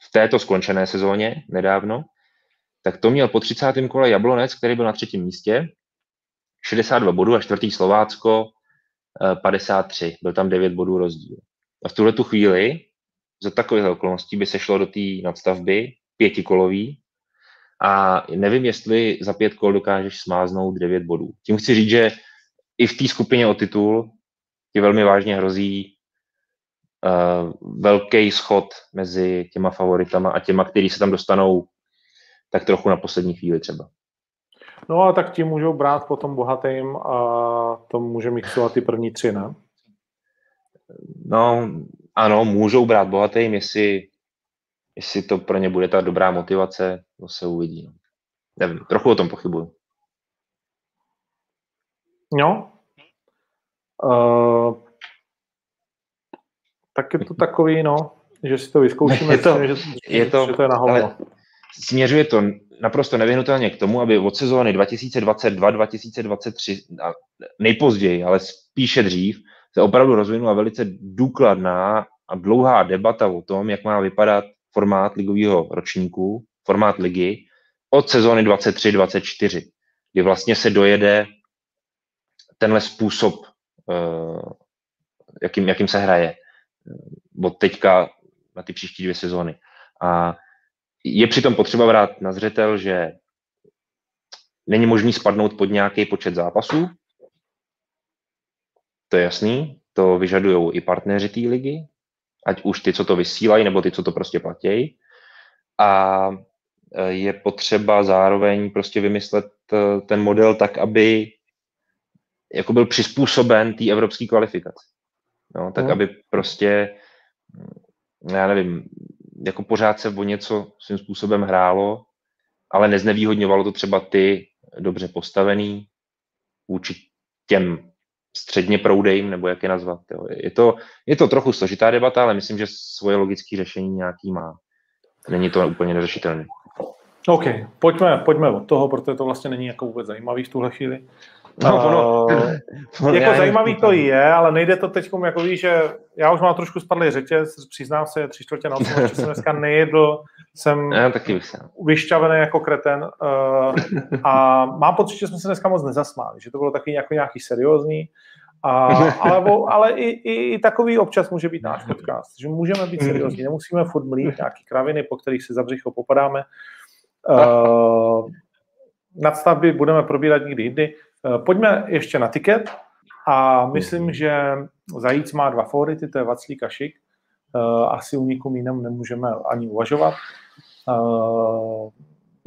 B: v této skončené sezóně nedávno. Tak to měl po 30. kole Jablonec, který byl na třetím místě. 62 bodů a čtvrtý Slovácko 53. Byl tam 9 bodů rozdíl. A v tuhle tu chvíli za takových okolností by se šlo do té nadstavby pětikolový a nevím, jestli za pět kol dokážeš smáznout 9 bodů. Tím chci říct, že i v té skupině o titul ti velmi vážně hrozí uh, velký schod mezi těma favoritama a těma, kteří se tam dostanou tak trochu na poslední chvíli třeba.
A: No a tak ti můžou brát potom bohatým a to může mixovat ty první tři, ne?
B: No, ano, můžou brát bohatým, jestli, jestli to pro ně bude ta dobrá motivace, to se uvidí. No. Nevím, trochu o tom pochybuju.
A: No. Uh, tak je to takový, no, že si to vyzkoušíme,
B: je to,
A: že,
B: je to,
A: že to je na
B: ale směřuje to naprosto nevyhnutelně k tomu, aby od sezóny 2022-2023 nejpozději, ale spíše dřív, se opravdu rozvinula velice důkladná a dlouhá debata o tom, jak má vypadat formát ligového ročníku, formát ligy od sezóny 23-24, kdy vlastně se dojede tenhle způsob, eh, jakým, jakým se hraje eh, od teďka na ty příští dvě sezóny. A je přitom potřeba brát na zřetel, že není možný spadnout pod nějaký počet zápasů. To je jasný, to vyžadují i partneři té ligy, ať už ty, co to vysílají, nebo ty, co to prostě platí. A e, je potřeba zároveň prostě vymyslet e, ten model tak, aby jako byl přizpůsoben té evropské kvalifikaci. No, tak, hmm. aby prostě, já nevím, jako pořád se o něco svým způsobem hrálo, ale neznevýhodňovalo to třeba ty dobře postavený vůči těm středně proudejím, nebo jak je nazvat. Jo. Je, to, je to trochu složitá debata, ale myslím, že svoje logické řešení nějaký má. Není to úplně neřešitelné.
A: OK, pojďme, pojďme od toho, protože to vlastně není jako vůbec zajímavý v tuhle chvíli.
B: No, ono,
A: uh, jako zajímavý to je, ale nejde to teď, jako víš, že já už mám trošku spadlý řetěz, přiznám se, tři čtvrtě na osm, jsem dneska nejedl, jsem
B: já taky bych
A: vyšťavený jako kreten uh, a mám pocit, že jsme se dneska moc nezasmáli, že to bylo taky jako nějaký seriózní, a, ale, ale i, i, i, takový občas může být náš podcast, že můžeme být seriózní, nemusíme furt mlít nějaký kraviny, po kterých si za břicho popadáme. Uh, nadstavby budeme probírat někdy jindy. Eh, pojďme ještě na tiket a myslím, že Zajíc má dva favority, to je Vaclík a Šik. Eh, asi u nikom jiném nemůžeme ani uvažovat.
B: Eh,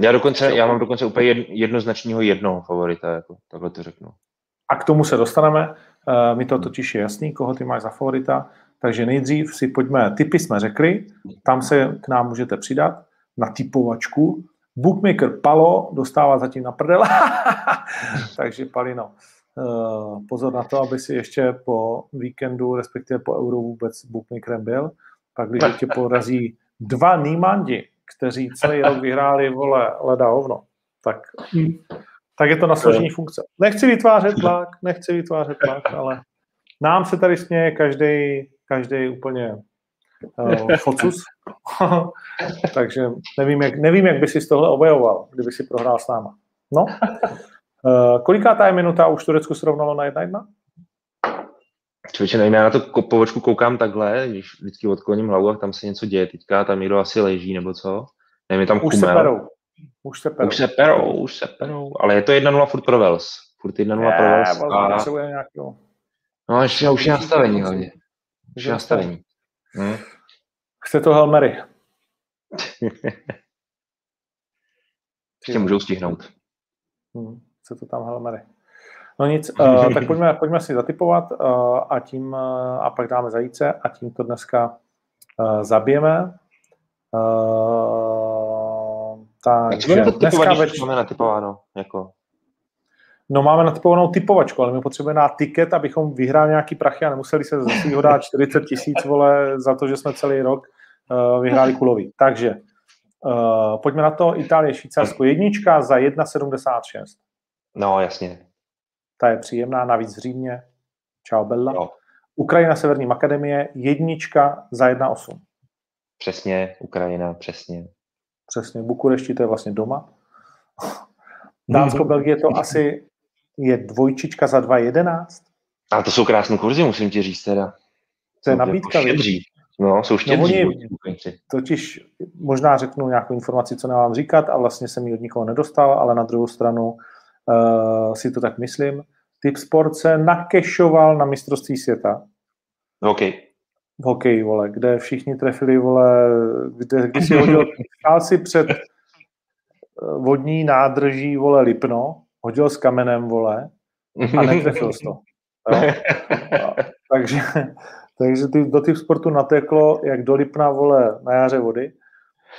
B: já dokonce, já mám dokonce úplně jednoznačního jednoho favorita, jako, takhle to řeknu.
A: A k tomu se dostaneme. Mi to totiž je jasný, koho ty máš za favorita. Takže nejdřív si pojďme, typy jsme řekli, tam se k nám můžete přidat na typovačku Bookmaker Palo dostává zatím na prdel, takže Palino, eh, pozor na to, aby si ještě po víkendu, respektive po euro vůbec bookmakerem byl. Pak když tě porazí dva Nýmandi, kteří celý rok vyhráli vole leda hovno, tak, tak je to na složení funkce. Nechci vytvářet tlak, nechci vytvářet tlak, ale nám se tady směje každý, každý úplně uh, focus. Takže nevím jak, nevím, jak by si z tohle objevoval, kdyby si prohrál s náma. No, uh, kolikátá je minuta už Turecku srovnalo na jedna jedna?
B: Člověče, nevím, já na to povočku koukám takhle, když vždycky odkloním hlavu a tam se něco děje teďka, tam někdo asi leží nebo co. Nevím, je tam
A: už kumel. se perou. Už se perou.
B: Už se perou, už se perou. Ale je to 1-0 furt pro Vels. Furt 1-0 pro Vels.
A: A...
B: No, ještě už je nastavení hlavně. Už je nastavení.
A: Hmm. Chce to Helmery.
B: Ještě můžou stihnout.
A: Hmm, chce to tam Helmery. No nic, uh, tak pojďme, pojďme si zatypovat uh, a tím uh, a pak dáme zajíce a tím to dneska uh, zabijeme. Uh, takže
B: dneska več... máme natypováno? Jako...
A: No máme natypovanou typovačku, ale my potřebujeme na tiket, abychom vyhráli nějaký prachy a nemuseli se ze svého dát 40 tisíc, vole, za to, že jsme celý rok vyhráli kulový. Takže uh, pojďme na to. Itálie, Švýcarsko, jednička za 1,76.
B: No, jasně.
A: Ta je příjemná, navíc v Římě. Čau, Bella. No. Ukrajina, Severní Akademie, jednička za 1,8.
B: Přesně, Ukrajina, přesně.
A: Přesně, Bukurešti to je vlastně doma. Dánsko, Belgie to asi je dvojčička za 2,11.
B: A to jsou krásné kurzy, musím ti říct teda.
A: To je nabídka,
B: jako štědří. No, jsou štědří. no.
A: Totiž možná řeknu nějakou informaci, co nemám říkat a vlastně jsem ji od nikoho nedostal, ale na druhou stranu uh, si to tak myslím. Typ Sport se nakešoval na mistrovství světa
B: OK.
A: v hokeji, vole, kde všichni trefili, vole, kde, když si hodil, stál si před eh, vodní nádrží, vole, Lipno, hodil s kamenem, vole, a netrefil to. Jo? A, takže, takže ty, do typ sportu nateklo, jak do Lipna, vole, na jaře vody.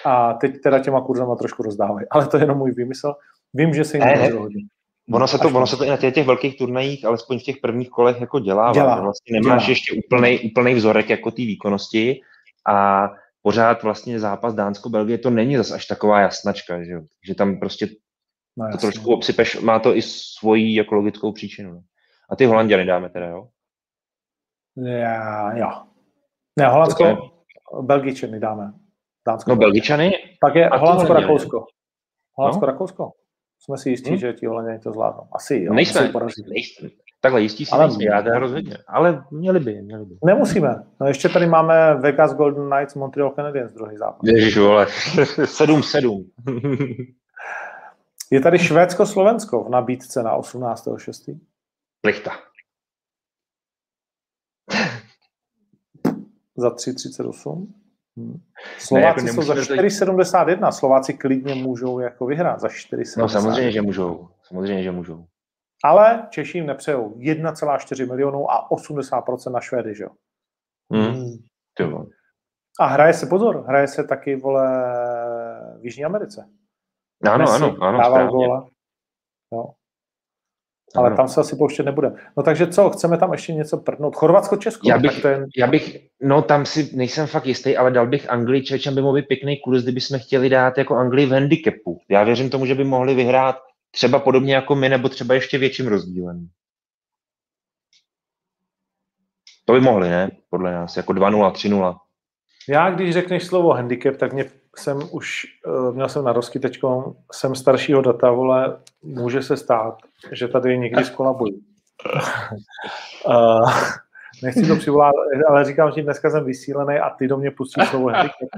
A: A teď teda těma kurzama trošku rozdávají. Ale to je jenom můj výmysl. Vím, že se jim
B: Ne,
A: hodně.
B: Ono se, to, ono se to i na těch, těch velkých turnajích, alespoň v těch prvních kolech, jako dělá.
A: Dělá,
B: Vlastně nemáš
A: dělá.
B: ještě úplný, úplný vzorek jako té výkonnosti a pořád vlastně zápas Dánsko-Belgie to není zas až taková jasnačka, že, že tam prostě
A: No,
B: to trošku obsypeš, má to i svoji jako logickou příčinu. no. A ty Holanděny dáme teda, jo?
A: Já, jo. Ne, Holandsko,
B: To je-
A: Belgičany dáme. Dánsko.
B: No Belgičany,
A: Pak je Holandsko. Rakousko. Holandsko, Rakousko. Jsme si jistí,
B: Hm?
A: že ti Holanděni to zvládnou. Asi jo.
B: nejsme, nejsme. Takhle jistí si
A: Ale-
B: nejsme, já teda rozhodně. Ale měli by, měli by.
A: Nemusíme. No ještě tady máme Vegas Golden Knights, Montreal Canadiens, druhý zápas.
B: Ježiš, vole, 7-7.
A: Je tady Švédsko-Slovensko v nabídce na 18.6.
B: Plichta.
A: Za 3,38. Hm.
B: jako
A: Slováci jsou za
B: nemusíme to-
A: 4,71. Slováci klidně můžou jako vyhrát za 4,70.
B: No samozřejmě, že můžou. Samozřejmě, že můžou.
A: Ale Češi jim nepřejou 1,4 milionů a 80% na Švédy, že jo?
B: Hm. Ty vole.
A: A hraje se, pozor, hraje se taky, vole, v Jižní Americe.
B: Ano,
A: Messi
B: ano, ano,
A: dával góla. Jo. Ale
B: Ano.
A: tam se asi pouštět nebudeme. No takže co, chceme tam ještě něco prdnout? Chorvatsko, Česko?
B: Já bych-
A: ten,
B: Já bych, no tam si nejsem fakt jistý, ale dal bych Anglii Čečem by mohl být pěkný kurz, kdyby jsme chtěli dát jako Anglii v handicapu. Já věřím tomu, že by mohli vyhrát třeba podobně jako my, nebo třeba ještě větším rozdílem. To by mohli, ne? Podle nás, jako 2-0, 3-0.
A: Já, když řekneš slovo handicap, tak mě jsem už, eh, měl jsem na rozky teďko, jsem staršího data, vole, může se stát, že tady někdy skolabuju. uh, nechci to přivolat, ale říkám, že dneska jsem vysílený a ty do mě pustíš slovo handicap.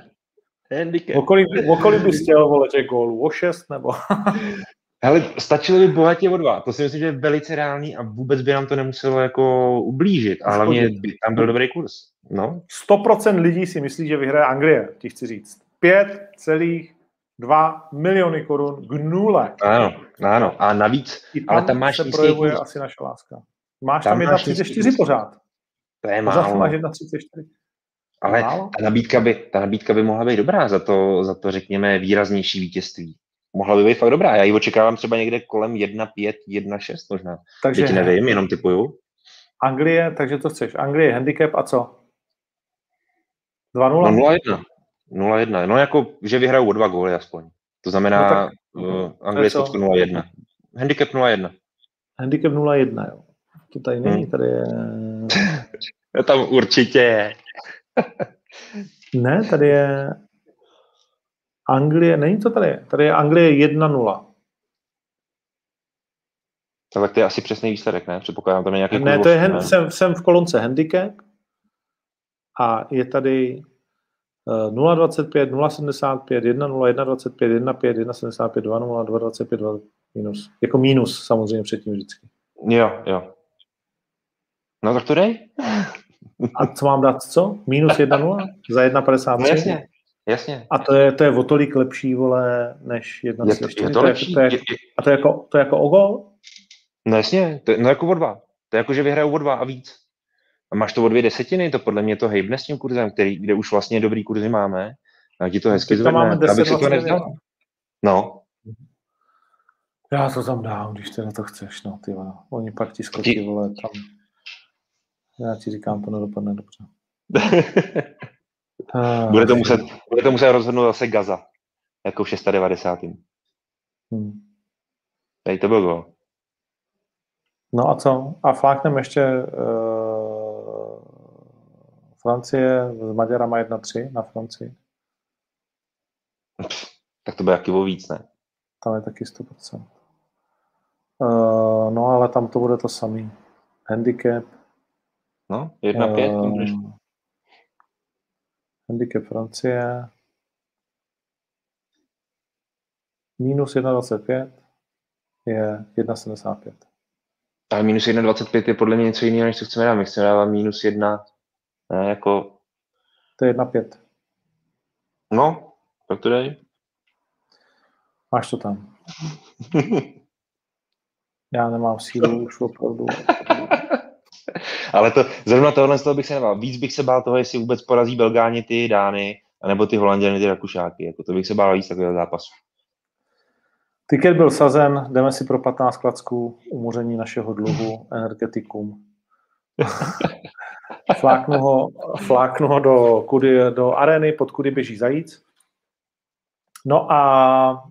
B: Handicap.
A: Okolí, okolí bys chtěl, vole, těch gólů? O šest nebo?
B: Hele, stačilo by bohatě o dva. To si myslím, že je velice reálný a vůbec by nám to nemuselo jako ublížit. A hlavně by tam byl dobrý kurz. No,
A: 100% lidí si myslí, že vyhraje Anglie, ti chci říct. 5,2 miliony korun k nule.
B: ano, ano. A navíc,
A: I
B: ale tam máš
A: se projevuje
B: kurz.
A: asi naše láska. Máš
B: Tam
A: tam,
B: máš
A: 1,34
B: nízký
A: pořád.
B: to je
A: Pořád
B: málo.
A: máš 1,34.
B: Ale
A: Málo?
B: ta nabídka, by, ta nabídka by mohla být dobrá za to, za to, řekněme, výraznější vítězství. Mohla by být fakt dobrá. Já ji očekávám třeba někde kolem 1,5, 1,6 možná.
A: Takže
B: Teď nevím, jenom typuju.
A: Anglie, takže to chceš. Anglie, handicap a co? 2-0?
B: No 0,1. 0,1. No jako, že vyhrajou o dva góly aspoň. To znamená
A: No tak-
B: uh, Anglie
A: co?
B: Skotsko 0,1. Handicap 0,1.
A: Handicap 0-1, jo. To tady není,
B: Hmm.
A: tady je...
B: Tam určitě je.
A: Ne, tady je Anglie, není to tady, tady je Anglie 1-0.
B: Tak to je asi přesný výsledek, ne? Předpokládám, tam je nějaký
A: Ne,
B: kurz,
A: to je, hen, jsem, jsem v kolonce handicap a je tady 0,25, 0,75, 1,0, 1,25, 1,5, 1,75, 2,0, 2,25, 2 minus. Jako minus samozřejmě předtím vždycky.
B: Jo, jo. No tak to dej.
A: A co mám dát, co? Minus 1,0 za 1,53?
B: No jasně, jasně.
A: A to je, to je o tolik lepší, vole, než
B: Je to,
A: 1,4.
B: je to lepší?
A: To je, to je, a to je, jako, to je jako o gol?
B: no jasně, to je, no jako o dva. To je jako, že vyhrajou o dva a víc. A máš to o dvě desetiny, to podle mě to hejbne s tím kurzem, který, kde už vlastně dobrý kurzy máme. A ti to hezky
A: Teď tam máme
B: zvedne. Já bych si to
A: 10,29.
B: nevzal. No,
A: Já to tam dám, když teda to chceš, no, ty vole. Oni pak ti
B: Ti-
A: skočí, vole, tam. Já ti říkám, to nedopadne dobře. Ah,
B: bude, to muset, bude to muset rozhodnout zase Gaza. Jako v 690.
A: hm.
B: Tady to byl gol.
A: No a co? A flákneme ještě uh, Francie s Maďarama 1-3 na Francii.
B: Tak to bude jaký o víc, ne?
A: Tam je taky 100%. Uh, Uh, no, ale tam to bude to samý. Handicap.
B: No, jedna pět. to můžeš.
A: Uh, handicap Francie. Minus 1,25 je 1,75.
B: Ale minus 1,25 je podle mě něco jiného, než co chceme dát. My chceme dávat minus 1, ne, jako,
A: To je 1,5.
B: no, tak to dej.
A: Máš to tam. Já nemám sílu už opravdu.
B: Ale to, zrovna tohle z toho bych se nebál. Víc bych se bál toho, jestli vůbec porazí Belgáni ty Dány, anebo ty Holanděny ty Rakušáky. Jako to bych se bál víc takového zápasu.
A: Tiket byl sazen, jdeme si pro 15 klacků, umoření našeho dluhu, energetikum. fláknu, ho, fláknu ho do, kudy, do areny, pod kudy běží zajíc. No a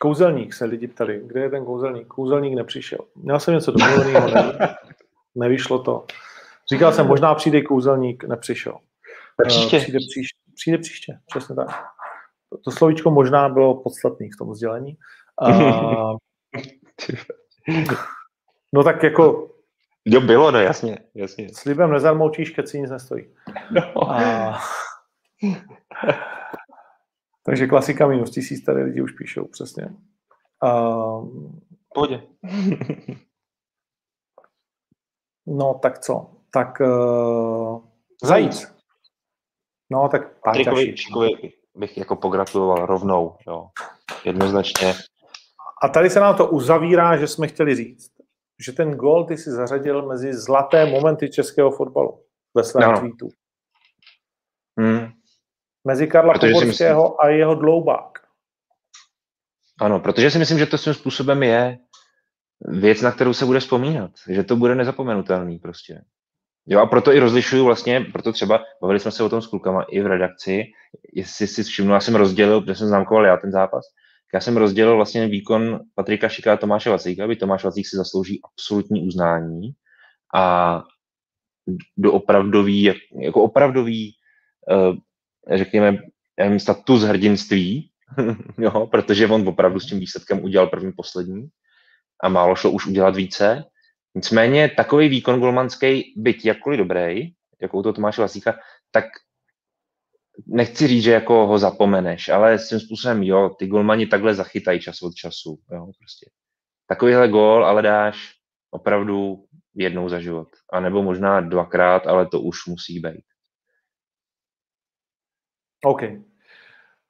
A: kouzelník se lidi ptali, kde je ten kouzelník? Kouzelník nepřišel. Měl jsem něco domluveného, ne, nevyšlo to. Říkal jsem, možná přijde kouzelník, nepřišel.
B: Příště.
A: Eh, Přijde příště, přijde příště, přesně tak. To, to slovíčko možná bylo podstatný v tom sdělení. Uh, no tak jako
B: Jo, bylo, no jasně, jasně.
A: slibem nezarmoučíš, keď si nic nestojí.
B: No.
A: A... Takže klasika minus tisíc, tady lidi už píšou, přesně. A...
B: Pohodě.
A: No tak co? Tak uh... zajíc. No tak Páťa
B: Patrikovi bych jako pogratuloval rovnou, jo. Jednoznačně.
A: A tady se nám to uzavírá, že jsme chtěli říct, že ten gol ty si zařadil mezi zlaté momenty českého fotbalu ve svém
B: Ano.
A: tweetu.
B: Hmm.
A: Mezi Karla
B: Protože
A: a jeho dloubák.
B: Ano, protože si myslím, že to svým způsobem je věc, na kterou se bude vzpomínat. Že to bude nezapomenutelný prostě. Jo, a proto i rozlišuju vlastně, proto třeba bavili jsme se o tom s klukama i v redakci, jestli si všimnu, já jsem rozdělil, protože jsem známkoval já ten zápas, já jsem rozdělil vlastně výkon Patrika Šika a Tomáše Vacíka, aby Tomáš Vacík si zaslouží absolutní uznání a do opravdový, jako opravdový, eh, řekněme, status hrdinství, jo, protože on opravdu s tím výsledkem udělal první, poslední a málo šlo už udělat více. Nicméně takový výkon golmanský, byť jakkoliv dobrý, jako u toho Tomáše Vacíka, tak nechci říct, že jako ho zapomeneš, ale s tím způsobem, jo, ty golmani takhle zachytají čas od času, jo, prostě. Takovýhle gól ale dáš opravdu jednou za život. A nebo možná dvakrát, ale to už musí být.
A: OK.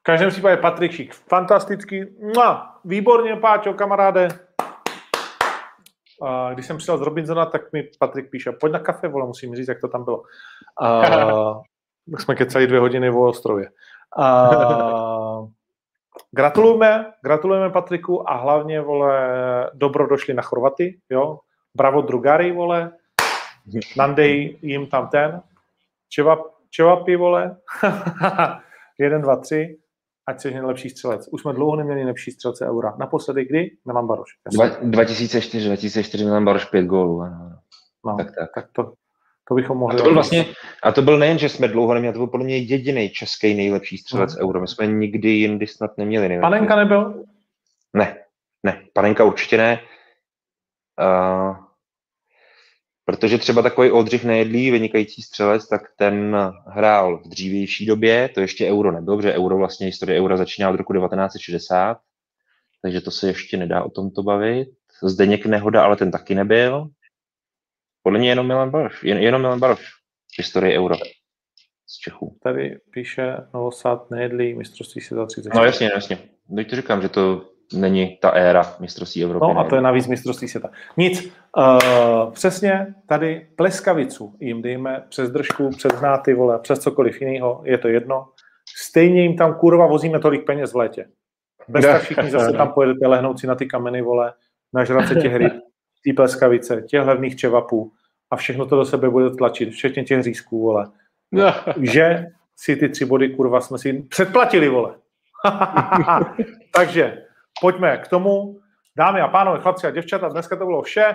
A: V každém případě Patrik Šík. Fantastický. Mua, výborně, Páťo, kamaráde. A když jsem přijel z Robinsona, tak mi Patrik píše, pojď na kafe, vole, musím říct, jak to tam bylo. A, jsme kecali dvě hodiny o ostrově. A, gratulujeme, gratulujeme Patriku a hlavně, vole, dobro došli na Chorvaty, jo. Bravo Drugary, vole. Nandej jim tam ten. Čevapy, vole. Jeden, dva, tři. Ať jsi nejlepší střelec. Už jsme dlouho neměli lepší střelce eura. Naposledy kdy? Milan Baroš.
B: Dva- 2004, 2004 Milan Baroš pět gólů.
A: No,
B: Tak, tak.
A: tak to, to bychom
B: A
A: mohli...
B: to byl vlastně, a to byl nejen, že jsme dlouho neměli, to byl podle mě jediný český nejlepší střelec
A: Hmm.
B: euro. My jsme nikdy jindy snad neměli nejlepší.
A: Panenka nebyl?
B: Ne, ne, Panenka určitě ne. Uh, protože třeba takový Oldřich Nejedlý, vynikající střelec, tak ten hrál v dřívější době, to ještě euro nebylo, protože euro vlastně historie eura začíná od roku 1960, takže to se ještě nedá o tomto bavit. Zdeněk Nehoda, ale ten taky nebyl. Podle mě jenom Milan Baroš, jen, jenom Milan Baroš v historii euro z Čechů.
A: Tady píše Novosad nejedlý mistrovství světa 30.
B: No jasně, jasně. Teď to říkám, že to není ta éra mistrovství Evropy.
A: No a to je navíc mistrovství světa. Nic, uh, přesně tady pleskavicu jim dejme přes držku, přes znáty, vole, přes cokoliv jiného, je to jedno. Stejně jim tam kurva vozíme tolik peněz v létě. Bez tak všichni zase tam pojedete lehnout si na ty kameny, vole, nažrat se těch ryb, té pleskavice, těch levných čevapů a všechno to do sebe bude tlačit, včetně těch řízků, vole. Že si ty tři body, kurva, jsme si předplatili, vole. Takže pojďme k tomu. Dámy a pánové, chlapci a děvčata, dneska to bylo vše.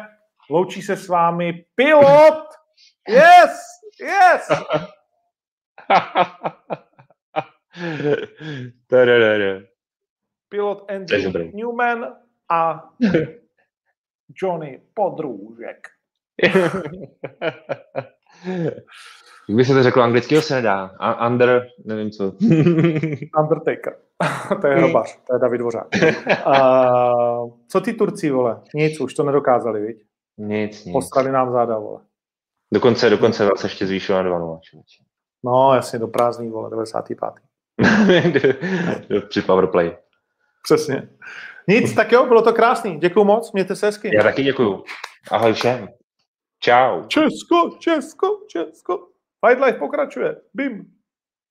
A: Loučí se s vámi pilot! Yes! Yes! Pilot Andrew. Newman a Johnny Podrůžek.
B: Jak by se to řeklo, anglického se nedá. A under, nevím co.
A: Undertaker. to je hrobař, to je David Dvořák. Uh, co ty Turci, vole? Nic, už to nedokázali, viď?
B: Nic, nic.
A: Poslali nám záda, vole.
B: Dokonce, dokonce se ještě zvýšilo na 2
A: No, jasně, do prázdný, vole, 95.
B: Při powerplay.
A: Přesně. Nic, tak jo, bylo to krásný. Děkuju moc, mějte se hezky.
B: Já taky děkuju. Ahoj všem. Čau.
A: Česko, Česko, Česko. Fight Life pokračuje. Bim.